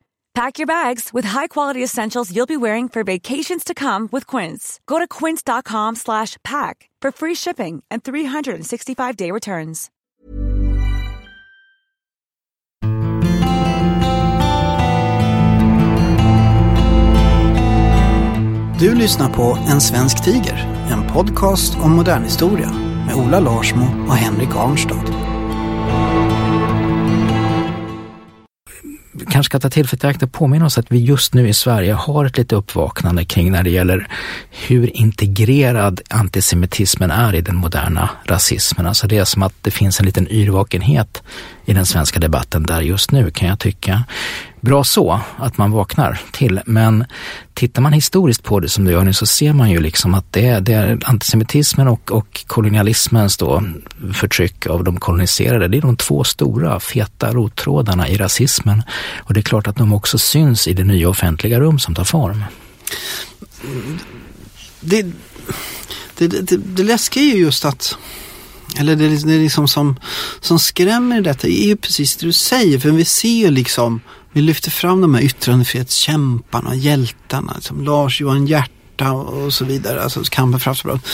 Pack your bags with high-quality essentials you'll be wearing for vacations to come with Quince. Go to quince.com/pack for free shipping and 365-day returns. Du lyssnar på En svensk tiger, en podcast om modern historia med Ola Larsmo och Henrik Arnstad. Kanske ska ta tillfället i akt och påminna oss att vi just nu i Sverige har ett lite uppvaknande kring när det gäller hur integrerad antisemitismen är i den moderna rasismen. Alltså det är som att det finns en liten yrvakenhet i den svenska debatten där just nu kan jag tycka. Bra så att man vaknar till, men tittar man historiskt på det som du gör nu så ser man ju liksom att det är, det är antisemitismen och, och kolonialismens då förtryck av de koloniserade. Det är de två stora feta rottrådarna i rasismen och det är klart att de också syns i det nya offentliga rum som tar form. Det, det, det, det läskiga är ju just att eller det, liksom- det är liksom som, som skrämmer i detta är ju precis det du säger. För vi ser ju liksom, vi lyfter fram de här yttrandefrihetskämparna, hjältarna, liksom Lars-Johan Hjärta och så vidare, alltså kampen för Aftonbladet.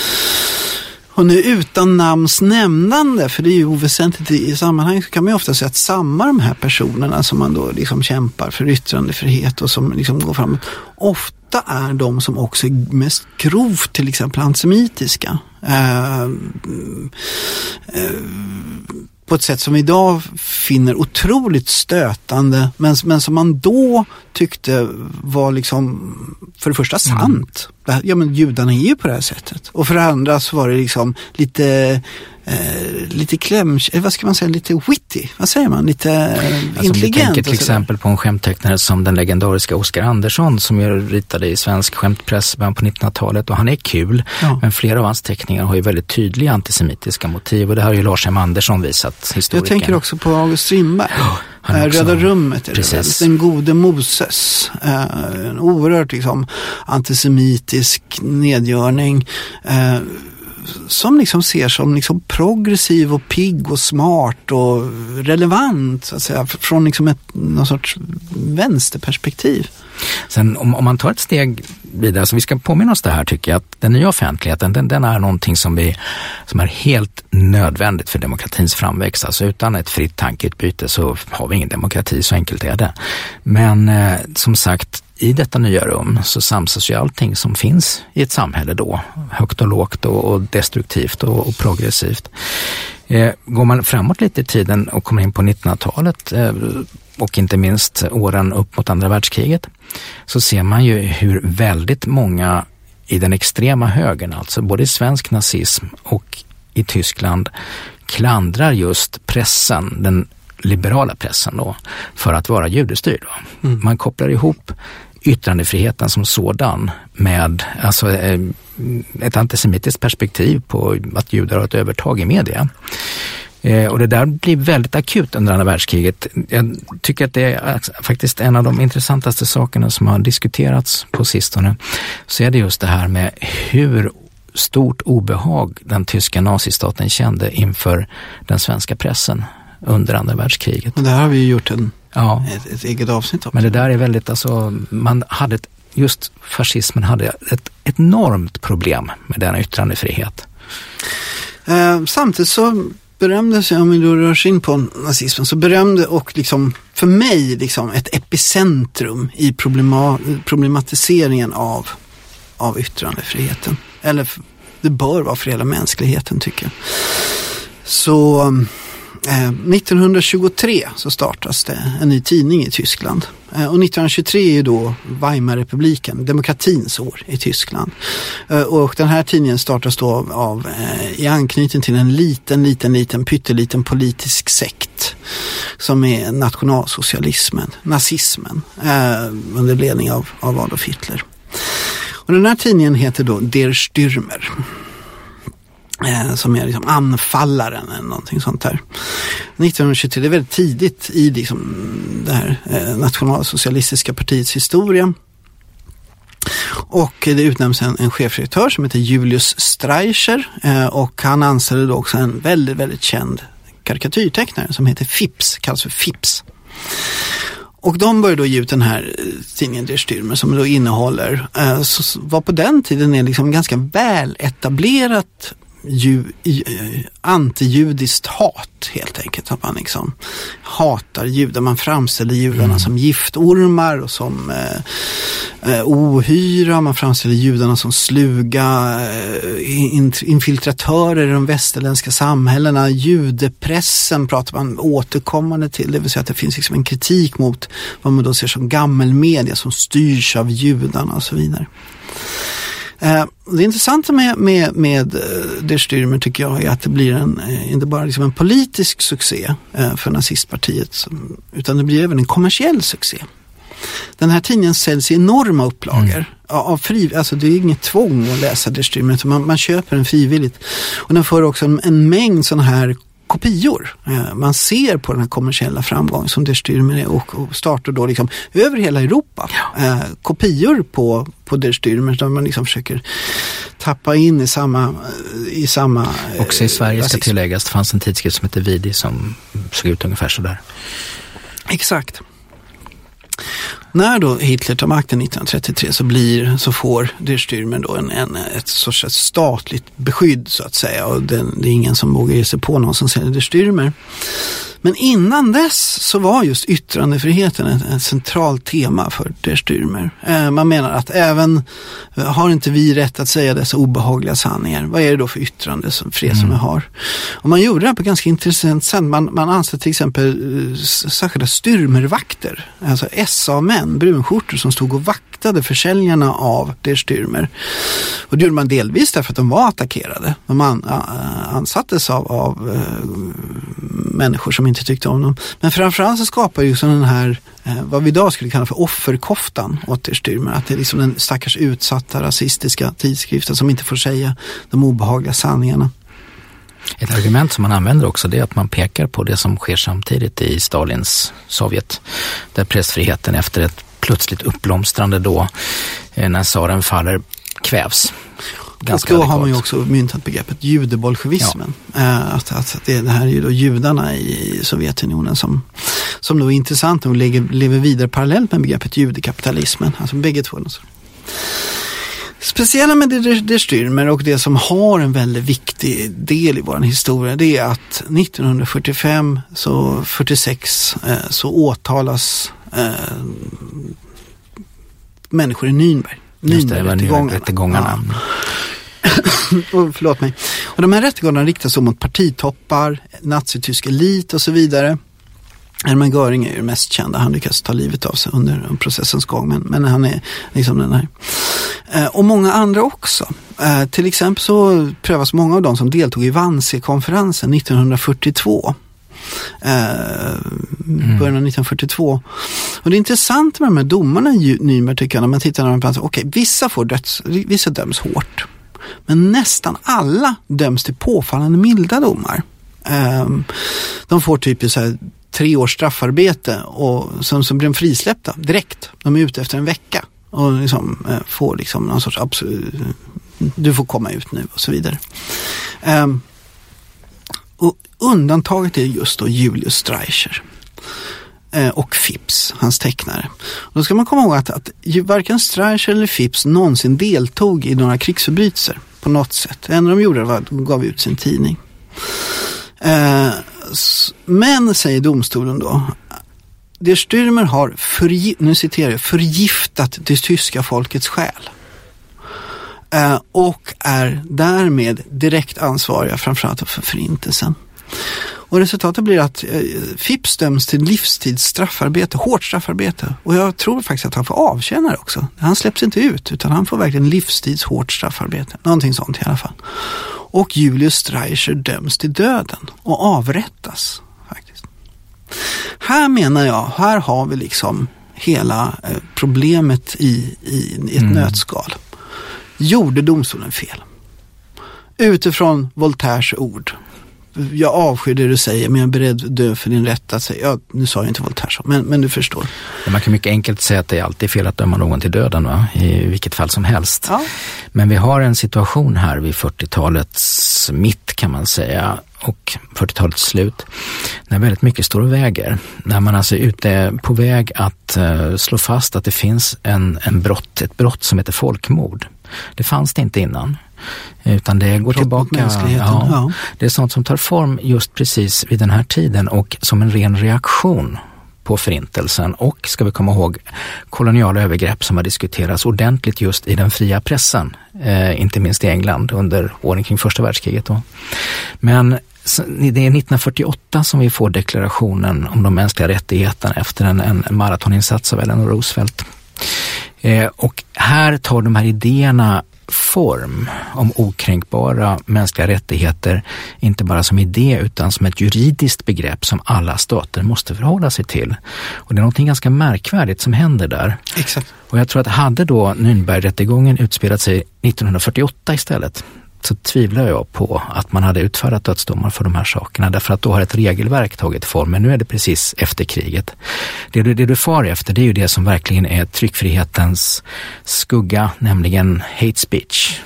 Och nu utan namns nämnande, för det är ju oväsentligt i sammanhanget, så kan man ju ofta säga att samma de här personerna som man då liksom kämpar för yttrandefrihet och som liksom går framåt, ofta är de som också är mest grovt till exempel antisemitiska. Eh, eh, på ett sätt som vi idag finner otroligt stötande men, men som man då tyckte var liksom för det första sant. Mm. Ja men judarna är ju på det här sättet. Och för det andra så var det liksom lite eh, lite kläm, eh, vad ska man säga, lite witty, vad säger man, lite eh, alltså, intelligent. Vi tänker till exempel på en skämttecknare som den legendariska Oskar Andersson som ju ritade i svensk skämtpress början på 1900-talet och han är kul, ja. men flera av hans teckningar har ju väldigt tydliga antisemitiska motiv och det har ju Lars M. Andersson visat, historikern. Jag tänker också på August Strindberg. Ja. Röda rummet är det väl? Den gode Moses. en oerhört liksom, antisemitisk nedgörning som liksom ser som liksom progressiv och pigg och smart och relevant så att säga, från liksom ett, någon sorts vänsterperspektiv. Sen om, om, man tar ett steg vidare, så vi ska påminna oss det här tycker jag, att den nya offentligheten den, den, är någonting som, vi, som är helt nödvändigt för demokratins framväxt. Alltså utan ett fritt tankeutbyte så har vi ingen demokrati, så enkelt är det. Men eh, som sagt, i detta nya rum så samsas ju allting som finns i ett samhälle då, högt och lågt och, destruktivt och, och progressivt. Eh, går man framåt lite i tiden och kommer in på 1900-talet eh, och inte minst åren upp mot andra världskriget så ser man ju hur väldigt många i den extrema högern, alltså både i svensk nazism och i Tyskland, klandrar just pressen, den liberala pressen då, för att vara judestyrd. Mm. Man kopplar ihop yttrandefriheten som sådan med alltså, eh, ett antisemitiskt perspektiv på att judar har ett övertag i media. Eh, och det där blir väldigt akut under andra världskriget. Jag tycker att det är faktiskt en av de intressantaste sakerna som har diskuterats på sistone. Så är det just det här med hur stort obehag den tyska nazistaten kände inför den svenska pressen under andra världskriget. Och det här har vi gjort en, ja. ett, ett eget avsnitt om. Men det där är väldigt, alltså, man hade ett, just fascismen hade ett enormt problem med denna yttrandefrihet. Eh, samtidigt så berömde sig, om vi då rör oss in på nazismen, så berömde och liksom för mig liksom ett epicentrum i problema, problematiseringen av, av yttrandefriheten. Eller det bör vara för hela mänskligheten tycker jag. Så Eh, 1923 så startas det en ny tidning i Tyskland. Eh, och 1923 är då Weimarrepubliken, demokratins år i Tyskland. Eh, och den här tidningen startas då av, av i anknytning till en liten, liten, liten, pytteliten politisk sekt som är nationalsocialismen, nazismen, under ledning av, av Adolf Hitler. Och den här tidningen heter då Der Stürmer Eh, som är liksom anfallaren eller någonting sånt där. 1923, det är väldigt tidigt i liksom det här eh, nationalsocialistiska partiets historia. Och det utnämns en, en chefredaktör som heter Julius Streicher eh, och han anställde då också en väldigt, väldigt känd karikatyrtecknare som heter Fips, kallas för Fips. Och de började då ge ut den här tidningen Der Stürmer som då innehåller, eh, så, på den tiden är liksom ganska väl etablerat ju, eh, antijudiskt hat helt enkelt. Att man liksom hatar judar. Man framställer judarna Mm. som giftormar och som eh, eh, ohyra. Man framställer judarna som sluga eh, in, infiltratörer i de västerländska samhällena. Judepressen pratar man återkommande till. Det vill säga att det finns liksom en kritik mot vad man då ser som gammelmedia som styrs av judarna och så vidare. Eh, det intressanta med, med, med eh, Der Stürmer tycker jag är att det blir en, eh, inte bara liksom en politisk succé för nazistpartiet utan det blir även en kommersiell succé. Den här tidningen säljs i enorma upplagor. Ja, Av fri, alltså det är inget tvång att läsa Der Stürmer man, man köper den frivilligt. Och den får också en, en mängd sådana här kopior. Eh, Man ser på den här kommersiella framgången som Der Stürmer är och, och startar då liksom över hela Europa. Eh, kopior på, på Der Stürmer där man liksom försöker tappa in i samma, i samma eh, Också i Sverige ska rasism. tilläggas, det fanns en tidskrift som hette Vidi som såg ut ungefär sådär. Exakt. När då Hitler tar makten 1933 så, blir, så får Der Stürmer då en, en, ett sorts ett statligt beskydd så att säga och det, det är ingen som vågar ge sig på någon som säljer Der Stürmer. Men innan dess så var just yttrandefriheten ett, ett centralt tema för Der Stürmer. Eh, man menar att även, eh, har inte vi rätt att säga dessa obehagliga sanningar? Vad är det då för yttrande som frihet som vi har? Och man gjorde det här på ganska intressant sätt. Man, man anställde till exempel eh, särskilda styrmervakter, alltså SA-män, brunskjortor som stod och vaktade försäljarna av Der Stürmer. Och det gjorde man delvis därför att de var attackerade. De an, ansattes av, av eh, människor som inte tyckte om dem. Men framförallt så skapar ju den här, eh, vad vi idag skulle kalla för offerkoftan åt Der Stürmer. Att det är liksom den stackars utsatta rasistiska tidskriften som inte får säga de obehagliga sanningarna. Ett argument som man använder också det är att man pekar på det som sker samtidigt i Stalins Sovjet. Där pressfriheten efter ett plötsligt uppblomstrande då, eh, när tsaren faller, kvävs. Ganska och då har man ju också myntat begreppet judebolsjevismen. Eh, att, att det, det här är ju då judarna i Sovjetunionen som, som då är intressant och lever vidare parallellt med begreppet judekapitalismen. Alltså bägge två. Speciella med Der, Der Stürmer och det som har en väldigt viktig del i vår historia det är att 1945, så 46, eh, så åtalas eh, människor i Nürnberg. Det, det Nürnbergrättegångarna. rättegångarna. och, <coughs> förlåt mig. Och de här rättegångarna riktas mot partitoppar, nazitysk elit och så vidare. Hermann Göring är ju mest kända, han lyckas ta livet av sig under processens gång. Men, men han är liksom den här. Eh, och många andra också. Eh, till exempel så prövas många av de som deltog i Wannsee-konferensen 1942. Eh, början av 1942. Och det är intressant med de här domarna Nürnberg tycker jag, när man tittar på okej, vissa får döds, vissa döms hårt. Men nästan alla döms till påfallande milda domar. Ehm, de får typ så tre års straffarbete och sen så blir de frisläppta direkt. De är ute efter en vecka och liksom, eh, får liksom någon sorts absolut, du får komma ut nu och så vidare. Ehm, och undantaget är just då Julius Streicher eh, och Phipps, hans tecknare. Och då ska man komma ihåg att, att varken Streicher eller Phipps någonsin deltog i några krigsförbrytelser på något sätt. Det enda de gjorde var att de gav ut sin tidning. Eh, men, säger domstolen då, Der Stürmer har, förgi- nu citerar jag, förgiftat det tyska folkets själ. Eh, och är därmed direkt ansvariga framförallt för förintelsen. Och resultatet blir att eh, Phipps döms till livstids straffarbete, hårt straffarbete. Och jag tror faktiskt att han får avtjäna det också. Han släpps inte ut utan han får verkligen livstids hårt straffarbete. Någonting sånt i alla fall. Och Julius Streicher döms till döden och avrättas. faktiskt. Här menar jag, här har vi liksom hela eh, problemet i, i, ett nötskal. Gjorde domstolen fel? Utifrån Voltaires ord. Jag avskyr det du säger men jag är beredd att dö för din rätt att säga, ja, nu sa jag inte Voltaire så, men, men du förstår. Man kan mycket enkelt säga att det är alltid fel att döma någon till döden, va? i vilket fall som helst. Ja. Men vi har en situation här vid 40-talets mitt kan man säga och 40-talets slut när väldigt mycket står och väger. När man alltså är ute på väg att eh, slå fast att det finns en, en brott, ett brott som heter folkmord. Det fanns det inte innan. Utan det går Brott tillbaka. mänskligheten, ja. Det är sånt som tar form just precis vid den här tiden och som en ren reaktion på förintelsen och, ska vi komma ihåg, koloniala övergrepp som har diskuterats ordentligt just i den fria pressen, eh, inte minst i England under åren kring första världskriget. Då. Men det är 1948 som vi får deklarationen om de mänskliga rättigheterna efter en, en maratoninsats av Eleanor Roosevelt. Eh, och här tar de här idéerna form om okränkbara mänskliga rättigheter, inte bara som idé utan som ett juridiskt begrepp som alla stater måste förhålla sig till. Och det är någonting ganska märkvärdigt som händer där. Exakt. Och jag tror att hade då Nürnbergrättegången utspelat sig 1948 istället så tvivlar jag på att man hade utfärdat dödsdomar för de här sakerna därför att då har ett regelverk tagit form. Men nu är det precis efter kriget. Det du, det du far efter det är ju det som verkligen är tryckfrihetens skugga, nämligen hate speech,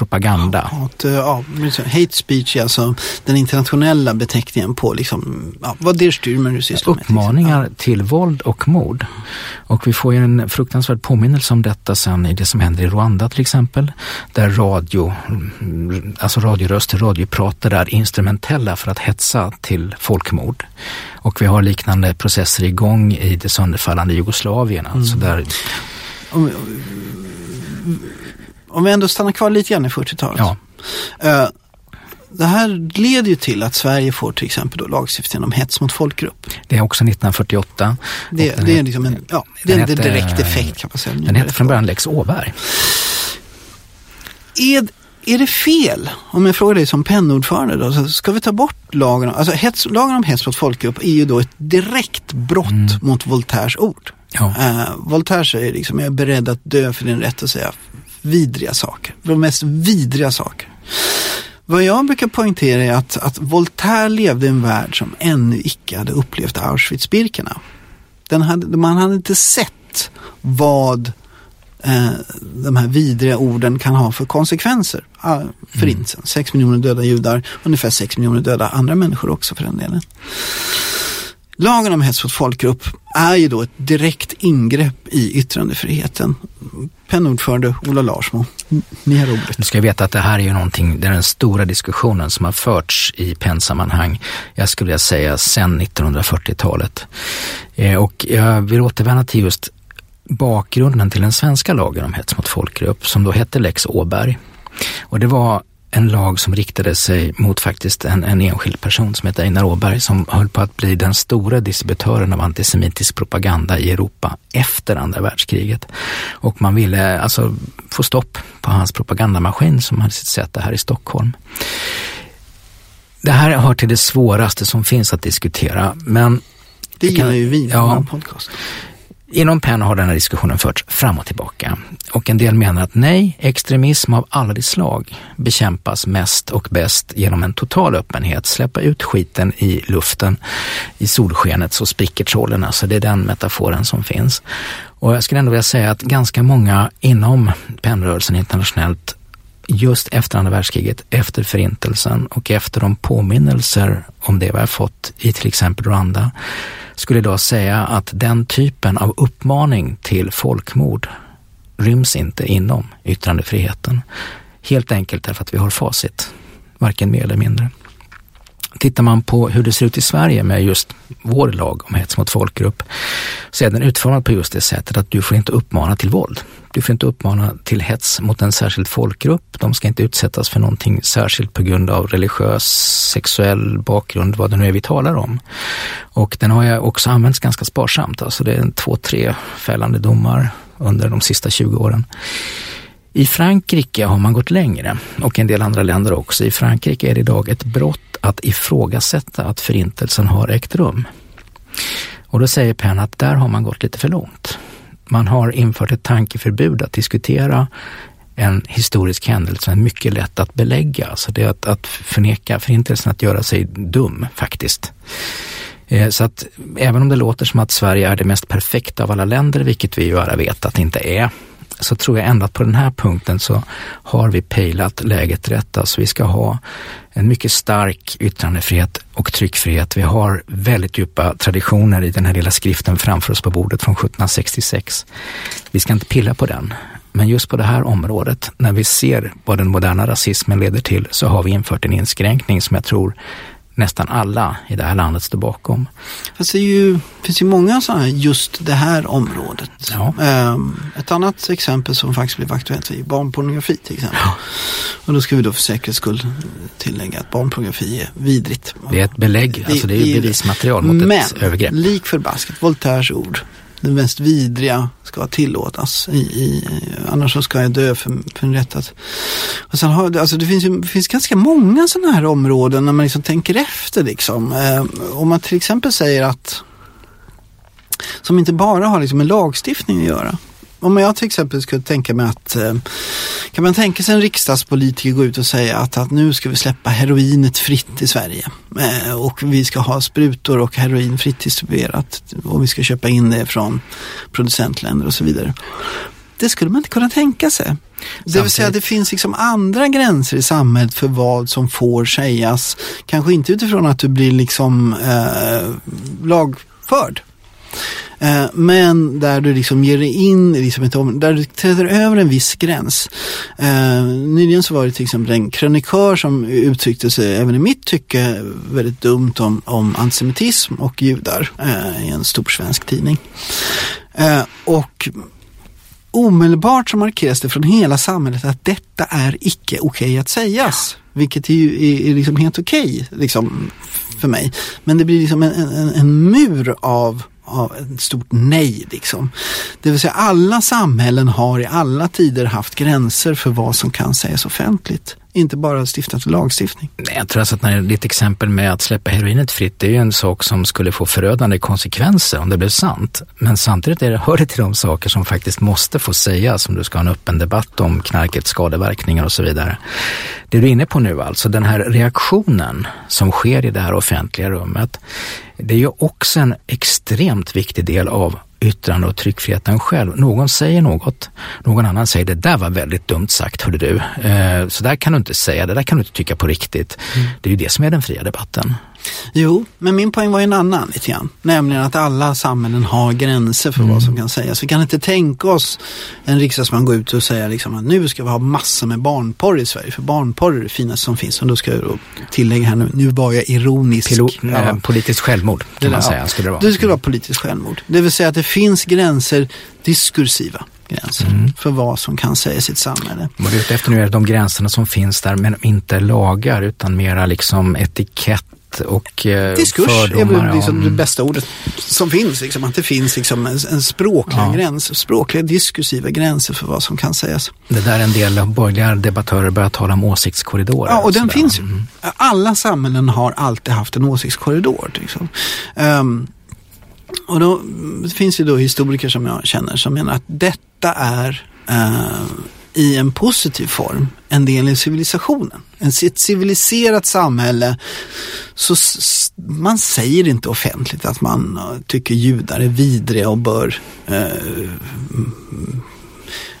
propaganda. Hat, eh, ja, så- hate speech är alltså den internationella beteckningen på liksom, ja, vad det Styrmer nu sysslar med. Uppmaningar till våld och mord. Och vi får ju en fruktansvärd påminnelse om detta sen i det som händer i Rwanda till exempel. Där radio, mm, alltså radioröster, radiopratare är instrumentella för att hetsa till folkmord. Och vi har liknande processer igång i det sönderfallande Jugoslavien. Alltså där, Om, vi ändå stannar kvar lite grann i 40-talet. ja, Eh, det här leder ju till att Sverige får till exempel då lagstiftningen om hets mot folkgrupp. det är också 1948. Det, det är liksom en, ja, det är en hette- direkt effekt kan man säga. Den hette från början Lex Åberg. Är, är det fel, om jag frågar dig som pennordförande då, så ska vi ta bort lagen alltså hets, lagen om hets mot folkgrupp är ju då ett direkt brott mot Voltaires ord. Ja. Eh, Voltaire säger liksom, jag är beredd att dö för din rätt att säga vidriga saker. De mest vidriga saker. Vad jag brukar poängtera är att, att Voltaire levde i en värld som ännu icke hade upplevt Auschwitz-Birkenau. Man hade inte sett vad eh, de här vidriga orden kan ha för konsekvenser. Ah, Förintelsen, 6 miljoner döda judar, ungefär 6 miljoner döda andra människor också för den delen. Lagen om hets mot folkgrupp är ju då ett direkt ingrepp i yttrandefriheten. Pennordförande Ola Larsmo, ni har ordet. Du ska veta att det här är ju någonting, det är den stora diskussionen som har förts i pennsammanhang, jag skulle vilja säga sedan 1940-talet. Eh, och jag vill återvända till just bakgrunden till den svenska lagen om hets mot folkgrupp som då hette Lex Åberg. Och det var en lag som riktade sig mot faktiskt en, en enskild person som heter Einar Åberg som höll på att bli den stora distributören av antisemitisk propaganda i Europa efter andra världskriget. Och man ville alltså få stopp på hans propagandamaskin som hade sitt säte här i Stockholm. Det här hör till det svåraste som finns att diskutera, men Det kan- gillar ju vi ja. podcast. Inom PEN har den här diskussionen förts fram och tillbaka. Och en del menar att nej, extremism av alla de slag bekämpas mest och bäst genom en total öppenhet. Släppa ut skiten i luften, i solskenet så spricker trollen. Alltså det är den metaforen som finns. Och jag skulle ändå vilja säga att ganska många inom PEN-rörelsen internationellt just efter andra världskriget, efter förintelsen och efter de påminnelser om det vi har fått i till exempel Rwanda, skulle idag säga att den typen av uppmaning till folkmord ryms inte inom yttrandefriheten. Helt enkelt därför att vi har facit, varken mer eller mindre. Tittar man på hur det ser ut i Sverige med just vår lag om hets mot folkgrupp så är den utformad på just det sättet att du får inte uppmana till våld. Du får inte uppmana till hets mot en särskild folkgrupp. De ska inte utsättas för någonting särskilt på grund av religiös, sexuell bakgrund, vad det nu är vi talar om. Och den har jag också använts ganska sparsamt. Alltså det är en två, tre fällande domar under de sista 20 åren. I Frankrike har man gått längre och en del andra länder också. I Frankrike är det idag ett brott att ifrågasätta att förintelsen har ägt rum. Och då säger Penn att där har man gått lite för långt. Man har infört ett tankeförbud att diskutera en historisk händelse som är mycket lätt att belägga. Alltså det är att, att förneka förintelsen, att göra sig dum faktiskt. Eh, Så att även om det låter som att Sverige är det mest perfekta av alla länder, vilket vi ju alla vet att det inte är, så tror jag ändå att på den här punkten så har vi pejlat läget rätt. Alltså vi ska ha en mycket stark yttrandefrihet och tryckfrihet. Vi har väldigt djupa traditioner i den här lilla skriften framför oss på bordet från 1766. Vi ska inte pilla på den. Men just på det här området, när vi ser vad den moderna rasismen leder till, så har vi infört en inskränkning som jag tror nästan alla i det här landet står bakom. Fast det ju, finns ju många sådana här just det här området. Ja. Um, ett annat exempel som faktiskt blev aktuellt är barnpornografi till exempel. Ja. Och då ska vi då för säkerhets skull tillägga att barnpornografi är vidrigt. Det är ett belägg, alltså det är ju bevismaterial mot Men, ett övergrepp. lik förbaskat, Voltaires ord. Det mest vidriga ska tillåtas. I, i, annars så ska jag dö för, för en rätt att... Och sen har, alltså det, finns ju, det finns ganska många sådana här områden när man liksom tänker efter. Liksom. Eh, om man till exempel säger att som inte bara har liksom med lagstiftning att göra. Om jag till exempel skulle tänka mig att eh, kan man tänka sig en riksdagspolitiker gå ut och säga att, att nu ska vi släppa heroinet fritt i Sverige eh, och vi ska ha sprutor och heroin fritt distribuerat och vi ska köpa in det från producentländer och så vidare. Det skulle man inte kunna tänka sig. Det vill säga att det finns liksom andra gränser i samhället för vad som får sägas. Kanske inte utifrån att du blir liksom eh, lagförd. Eh, men där du liksom ger dig in i liksom ett område, där du träder över en viss gräns. Eh, nyligen så var det till exempel en krönikör som uttryckte sig, även i mitt tycke, väldigt dumt om, om antisemitism och judar eh, i en stor svensk tidning. Och omedelbart så markeras det från hela samhället att detta är icke okej okay att sägas. Vilket är, är, är liksom helt okej okay, liksom, för mig. Men det blir liksom en, en, en mur av av ett stort nej. Liksom. Det vill säga alla samhällen har i alla tider haft gränser för vad som kan sägas offentligt. Inte bara stiftat lagstiftning. Jag tror alltså att när ditt exempel med att släppa heroinet fritt, det är ju en sak som skulle få förödande konsekvenser om det blev sant. Men samtidigt är det, hör det till de saker som faktiskt måste få sägas om du ska ha en öppen debatt om knarkets skadeverkningar och så vidare. Det du är inne på nu alltså, den här reaktionen som sker i det här offentliga rummet, det är ju också en extremt viktig del av yttrande och tryckfriheten själv. Någon säger något, någon annan säger det där var väldigt dumt sagt, hörde du. Eh, så där kan du inte säga, det där kan du inte tycka på riktigt. Mm. Det är ju det som är den fria debatten. Jo, men min poäng var en annan lite grann. Nämligen att alla samhällen har gränser för mm. vad som kan sägas. Vi kan inte tänka oss en riksdagsman gå ut och säga liksom att nu ska vi ha massor med barnporr i Sverige. För barnporr är det finaste som finns. Och då ska jag då tillägga här nu, nu var jag ironisk. Pilo, ja. Politiskt självmord kan det, man säga. Skulle det, vara. det skulle vara politiskt självmord. Det vill säga att det finns gränser, diskursiva gränser mm. för vad som kan sägas i ett samhälle. Vad du är ute efter nu är de gränserna som finns där men inte lagar utan mera liksom etikett och eh, Diskurs fördomar. är väl liksom det bästa ordet som finns. Liksom, att det finns liksom en, en språklig ja. gräns, språkliga diskursiva gränser för vad som kan sägas. Det där en del borgerliga debattörer börjar tala om åsiktskorridorer. Ja, och den finns ju. Mm. Alla samhällen har alltid haft en åsiktskorridor. Liksom. Um, och då det finns det då historiker som jag känner som menar att detta är uh, i en positiv form en del i civilisationen. Ett civiliserat samhälle, så man säger inte offentligt att man eh, tycker judar är vidriga och bör eh,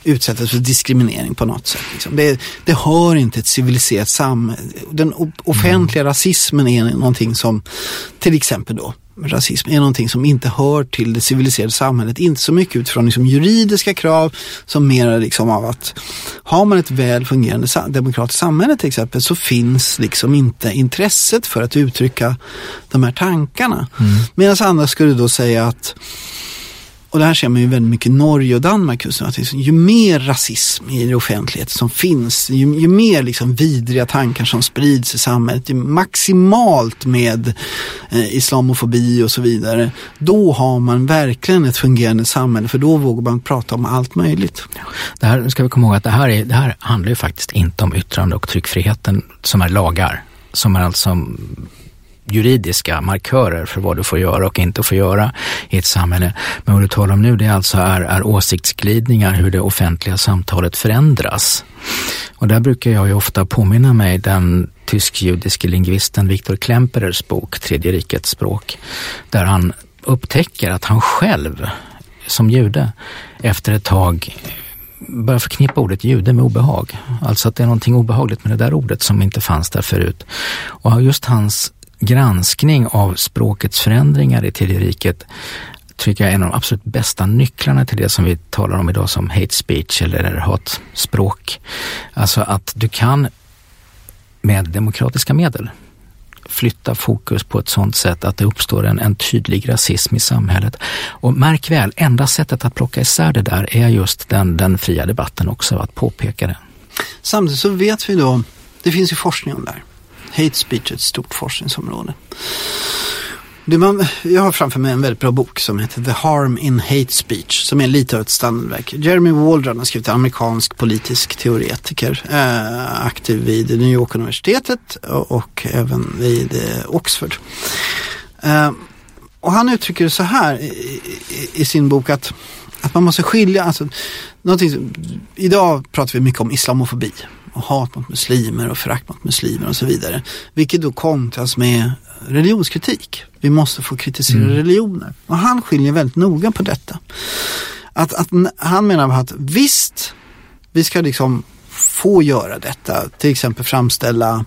utsättas för diskriminering på något sätt. Liksom. Det, det hör inte ett civiliserat samhälle. Den offentliga mm. rasismen är någonting som till exempel då rasism är någonting som inte hör till det civiliserade samhället. Inte så mycket utifrån liksom juridiska krav som mer liksom av att har man ett väl fungerande demokratiskt samhälle till exempel så finns liksom inte intresset för att uttrycka de här tankarna. Mm. Medan andra skulle då säga att och det här ser man ju väldigt mycket i Norge och Danmark just nu. Att liksom, ju mer rasism i det offentlighet som finns, ju, ju mer liksom vidriga tankar som sprids i samhället, ju maximalt med eh, islamofobi och så vidare, då har man verkligen ett fungerande samhälle för då vågar man prata om allt möjligt. Det här ska vi komma ihåg att det här, är, det här handlar ju faktiskt inte om yttrande och tryckfriheten som är lagar, som är alltså juridiska markörer för vad du får göra och inte får göra i ett samhälle. Men vad du talar om nu det alltså är, är åsiktsglidningar, hur det offentliga samtalet förändras. Och där brukar jag ju ofta påminna mig den tysk-judiske lingvisten Viktor Klemperers bok Tredje rikets språk, där han upptäcker att han själv som jude efter ett tag börjar förknippa ordet jude med obehag. Alltså att det är någonting obehagligt med det där ordet som inte fanns där förut. Och just hans granskning av språkets förändringar i Tredje riket tycker jag är en av de absolut bästa nycklarna till det som vi talar om idag som hate speech eller hatspråk. Alltså att du kan med demokratiska medel flytta fokus på ett sådant sätt att det uppstår en, en tydlig rasism i samhället. Och märk väl, enda sättet att plocka isär det där är just den, den fria debatten också, att påpeka det. Samtidigt så vet vi då, det finns ju forskning om det här. Hate speech är ett stort forskningsområde. Det man, jag har framför mig en väldigt bra bok som heter The Harm in Hate Speech som är lite av ett standardverk. Jeremy Waldron har skrivit amerikansk politisk teoretiker, eh, aktiv vid New York universitetet och, och även vid eh, Oxford. Eh, och han uttrycker det så här i, i, i, sin bok att, att man måste skilja, alltså, idag pratar vi mycket om islamofobi och hat mot muslimer och förakt mot muslimer och så vidare. Vilket då kontras med religionskritik. Vi måste få kritisera mm. religioner. Och han skiljer väldigt noga på detta. Att, att, han menar att visst, vi ska liksom få göra detta. Till exempel framställa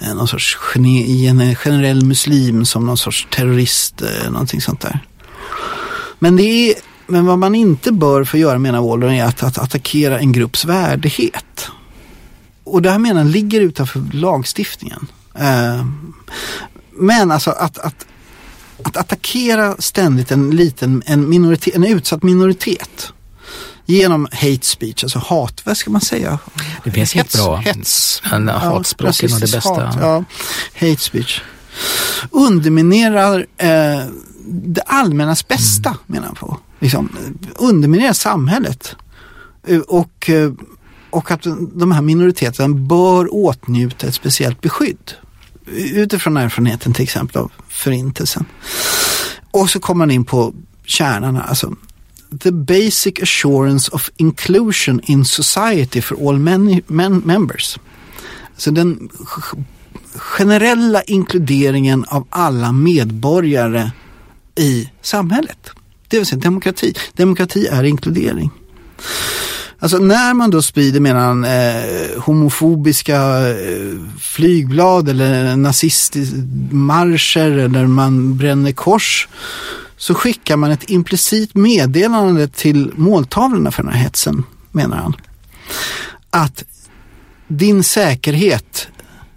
eh, någon sorts gene, generell muslim som någon sorts terrorist, eh, någonting sånt där. Men, det är, men vad man inte bör få göra menar Waldron är att, att attackera en grupps värdighet. Och det här menar han ligger utanför lagstiftningen. Eh, men alltså att, att, att attackera ständigt en liten, en, minoritet, en utsatt minoritet genom hate speech, alltså hat, vad ska man säga? Det finns hets, bra. Hets. En hatspråk är nog det bästa. Hat, ja. Hate speech. Underminerar eh, det allmännas bästa, mm. menar jag på. Liksom, underminerar samhället. Eh, och, eh, och att de här minoriteterna bör åtnjuta ett speciellt beskydd utifrån erfarenheten till exempel av förintelsen. Och så kommer man in på kärnan, alltså the basic assurance of inclusion in society for all many, men, members. Så den generella inkluderingen av alla medborgare i samhället. Det vill säga demokrati. Demokrati är inkludering. Alltså när man då sprider menar eh, homofobiska eh, flygblad eller nazistiska marscher eller man bränner kors så skickar man ett implicit meddelande till måltavlorna för den här hetsen, menar han. Att din säkerhet,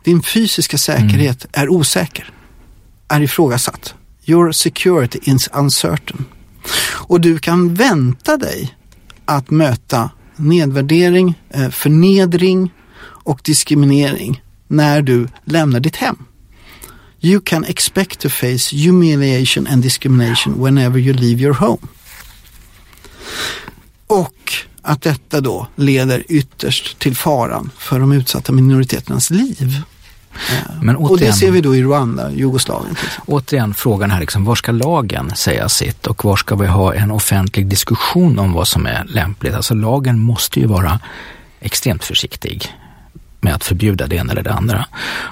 din fysiska säkerhet mm. är osäker, är ifrågasatt. Your security is uncertain. Och du kan vänta dig att möta nedvärdering, eh, förnedring och diskriminering när du lämnar ditt hem. You can expect to face humiliation and discrimination whenever you leave your home. Och att detta då leder ytterst till faran för de utsatta minoriteternas liv. Men återigen, och det ser vi då i Rwanda, Jugoslavien. Återigen frågan här, liksom, var ska lagen säga sitt och var ska vi ha en offentlig diskussion om vad som är lämpligt? Alltså lagen måste ju vara extremt försiktig med att förbjuda det ena eller det andra.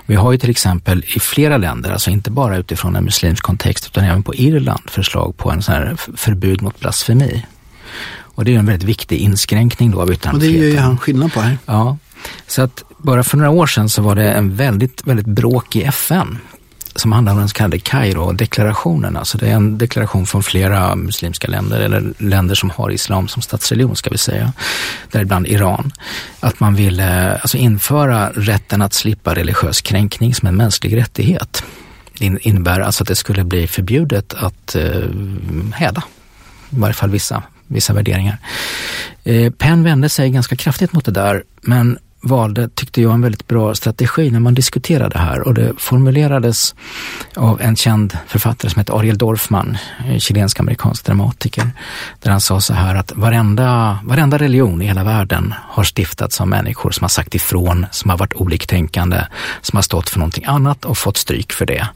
Vi har ju till exempel i flera länder, alltså inte bara utifrån en muslimsk kontext utan även på Irland, förslag på en sån här förbud mot blasfemi. Och det är en väldigt viktig inskränkning då av yttrandefriheten. Och det gör ju han skillnad på här. Ja, så att bara för några år sedan så var det en väldigt, väldigt bråk i FN som handlar om den så kallade Kairo-deklarationen. Alltså det är en deklaration från flera muslimska länder, eller länder som har islam som statsreligion ska vi säga, däribland Iran. Att man vill alltså införa rätten att slippa religiös kränkning som en mänsklig rättighet. Det innebär alltså att det skulle bli förbjudet att eh, häda, i varje fall vissa, vissa värderingar. Eh, Penn vände sig ganska kraftigt mot det där, men valde, tyckte jag, en väldigt bra strategi när man diskuterade det här och det formulerades av en känd författare som heter Ariel Dorfman, chilensk-amerikansk dramatiker, där han sa så här att varenda, varenda religion i hela världen har stiftats av människor som har sagt ifrån, som har varit oliktänkande, som har stått för någonting annat och fått stryk för det.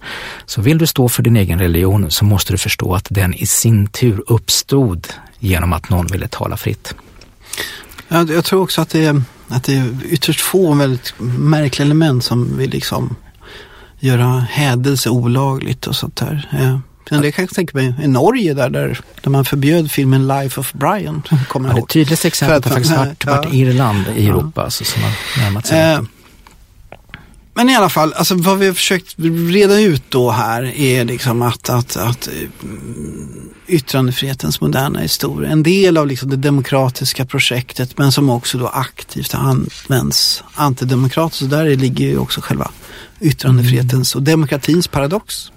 Så vill du stå för din egen religion så måste du förstå att den i sin tur uppstod genom att någon ville tala fritt. Jag, jag tror också att det är att det är ytterst få väldigt märkliga element som vill liksom göra hädelse olagligt och sånt där. Ja. Men det kan jag tänka mig i Norge där, där, där man förbjöd filmen Life of Brian. Kommer ja, det tydligaste exemplet har faktiskt varit, ja, Irland i Europa. Ja. Alltså, som har närmat sig eh, men i alla fall, alltså vad vi har försökt reda ut då här är liksom att, att, att eh, yttrandefrihetens moderna historia, en del av liksom det demokratiska projektet men som också då aktivt används antidemokratiskt. Och där ligger ju också själva yttrandefrihetens och demokratins paradox.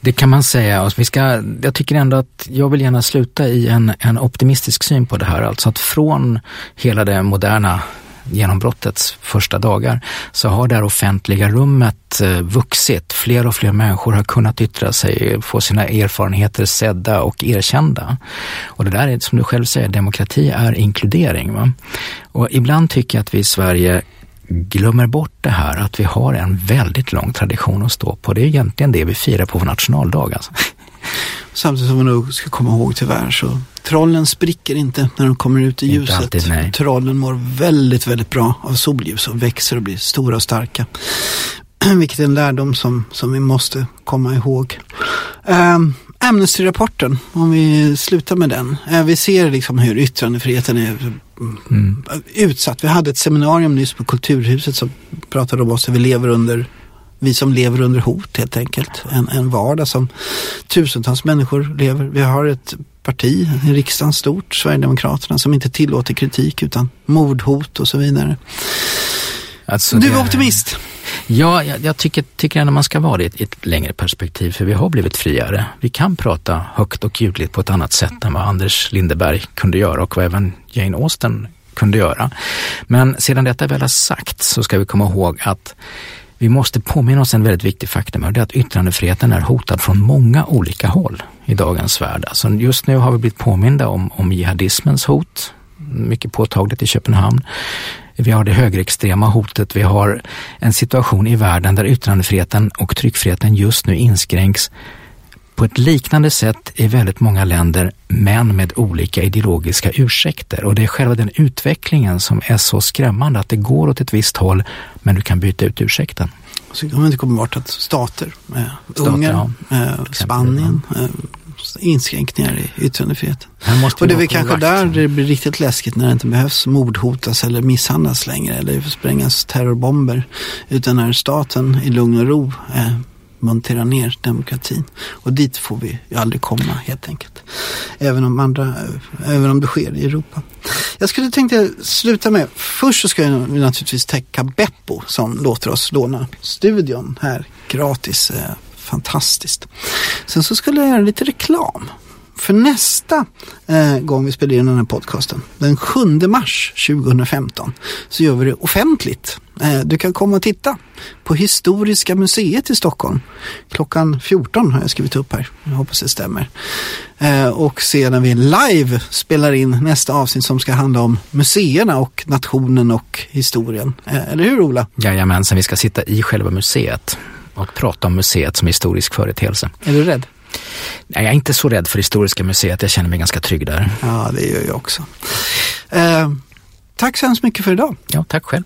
Det kan man säga. Vi ska, jag tycker ändå att jag vill gärna sluta i en, en optimistisk syn på det här. Alltså att från hela det moderna genombrottets första dagar så har det här offentliga rummet eh, vuxit. Fler och fler människor har kunnat yttra sig, få sina erfarenheter sedda och erkända. Och det där är som du själv säger, demokrati är inkludering. Va? Och ibland tycker jag att vi i Sverige glömmer bort det här att vi har en väldigt lång tradition att stå på. Det är egentligen det vi firar på vår nationaldag. Alltså. Samtidigt som vi nog ska komma ihåg tyvärr så trollen spricker inte när de kommer ut i Inte ljuset. alltid, nej. Trollen mår väldigt, väldigt bra av solljus och växer och blir stora och starka. <clears throat> Vilket är en lärdom som, som vi måste komma ihåg. Um, Amnesty-rapporten, om vi slutar med den. Eh, vi ser liksom hur yttrandefriheten är mm. utsatt. Vi hade ett seminarium nyss på Kulturhuset som pratade om oss, vi lever under vi som lever under hot helt enkelt. En, en vardag som tusentals människor lever. Vi har ett parti i riksdagen stort, Sverigedemokraterna, som inte tillåter kritik utan mordhot och så vidare. Alltså du det- är optimist. Ja, jag, jag tycker, tycker ändå man ska vara det i ett, i ett längre perspektiv, för vi har blivit friare. Vi kan prata högt och ljudligt på ett annat sätt än vad Anders Lindeberg kunde göra och vad även Jane Austen kunde göra. Men sedan detta väl har sagt så ska vi komma ihåg att vi måste påminna oss en väldigt viktig faktum och det är att yttrandefriheten är hotad från många olika håll i dagens värld. Alltså just nu har vi blivit påminda om, om jihadismens hot, mycket påtagligt i Köpenhamn. Vi har det högerextrema hotet, vi har en situation i världen där yttrandefriheten och tryckfriheten just nu inskränks på ett liknande sätt i väldigt många länder, men med olika ideologiska ursäkter. Och det är själva den utvecklingen som är så skrämmande, att det går åt ett visst håll, men du kan byta ut ursäkten. Så kan man inte komma bort att stater, eh, Stater, Ungern, ja. eh, Spanien, eh, inskränkningar i yttrandefriheten. Och det är väl kanske vakt. där det blir riktigt läskigt när det inte behövs mordhotas eller misshandlas längre eller sprängas terrorbomber. Utan när staten i lugn och ro eh, Montera ner demokratin. Och dit får vi ju aldrig komma helt enkelt. Även om, andra, även om det sker i Europa. Jag skulle tänkte sluta med, först så ska jag naturligtvis täcka Beppo som låter oss låna studion här gratis. Eh, fantastiskt. Sen så skulle jag göra lite reklam. För nästa eh, gång vi spelar in den här podcasten, den 7 mars 2015, så gör vi det offentligt. Eh, du kan komma och titta på Historiska museet i Stockholm. Klockan 14 har jag skrivit upp här, jag hoppas det stämmer. Eh, och se när vi live spelar in nästa avsnitt som ska handla om museerna och nationen och historien. Eh, eller hur Ola? Jajamensan, vi ska sitta i själva museet och prata om museet som historisk företeelse. Är du rädd? Nej, jag är inte så rädd för Historiska museet, jag känner mig ganska trygg där. Ja, det gör jag också. Eh, tack så hemskt mycket för idag. Ja, tack själv.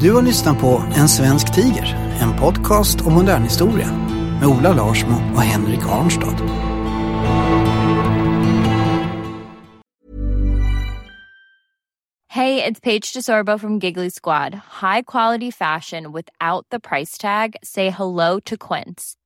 Du har lyssnat på En svensk tiger, en podcast om modern historia med Ola Larsmo och Henrik Arnstad. Hej, det är Paige DeSorbo från Giggly Squad. High quality fashion without the price tag. Say hello to Quince.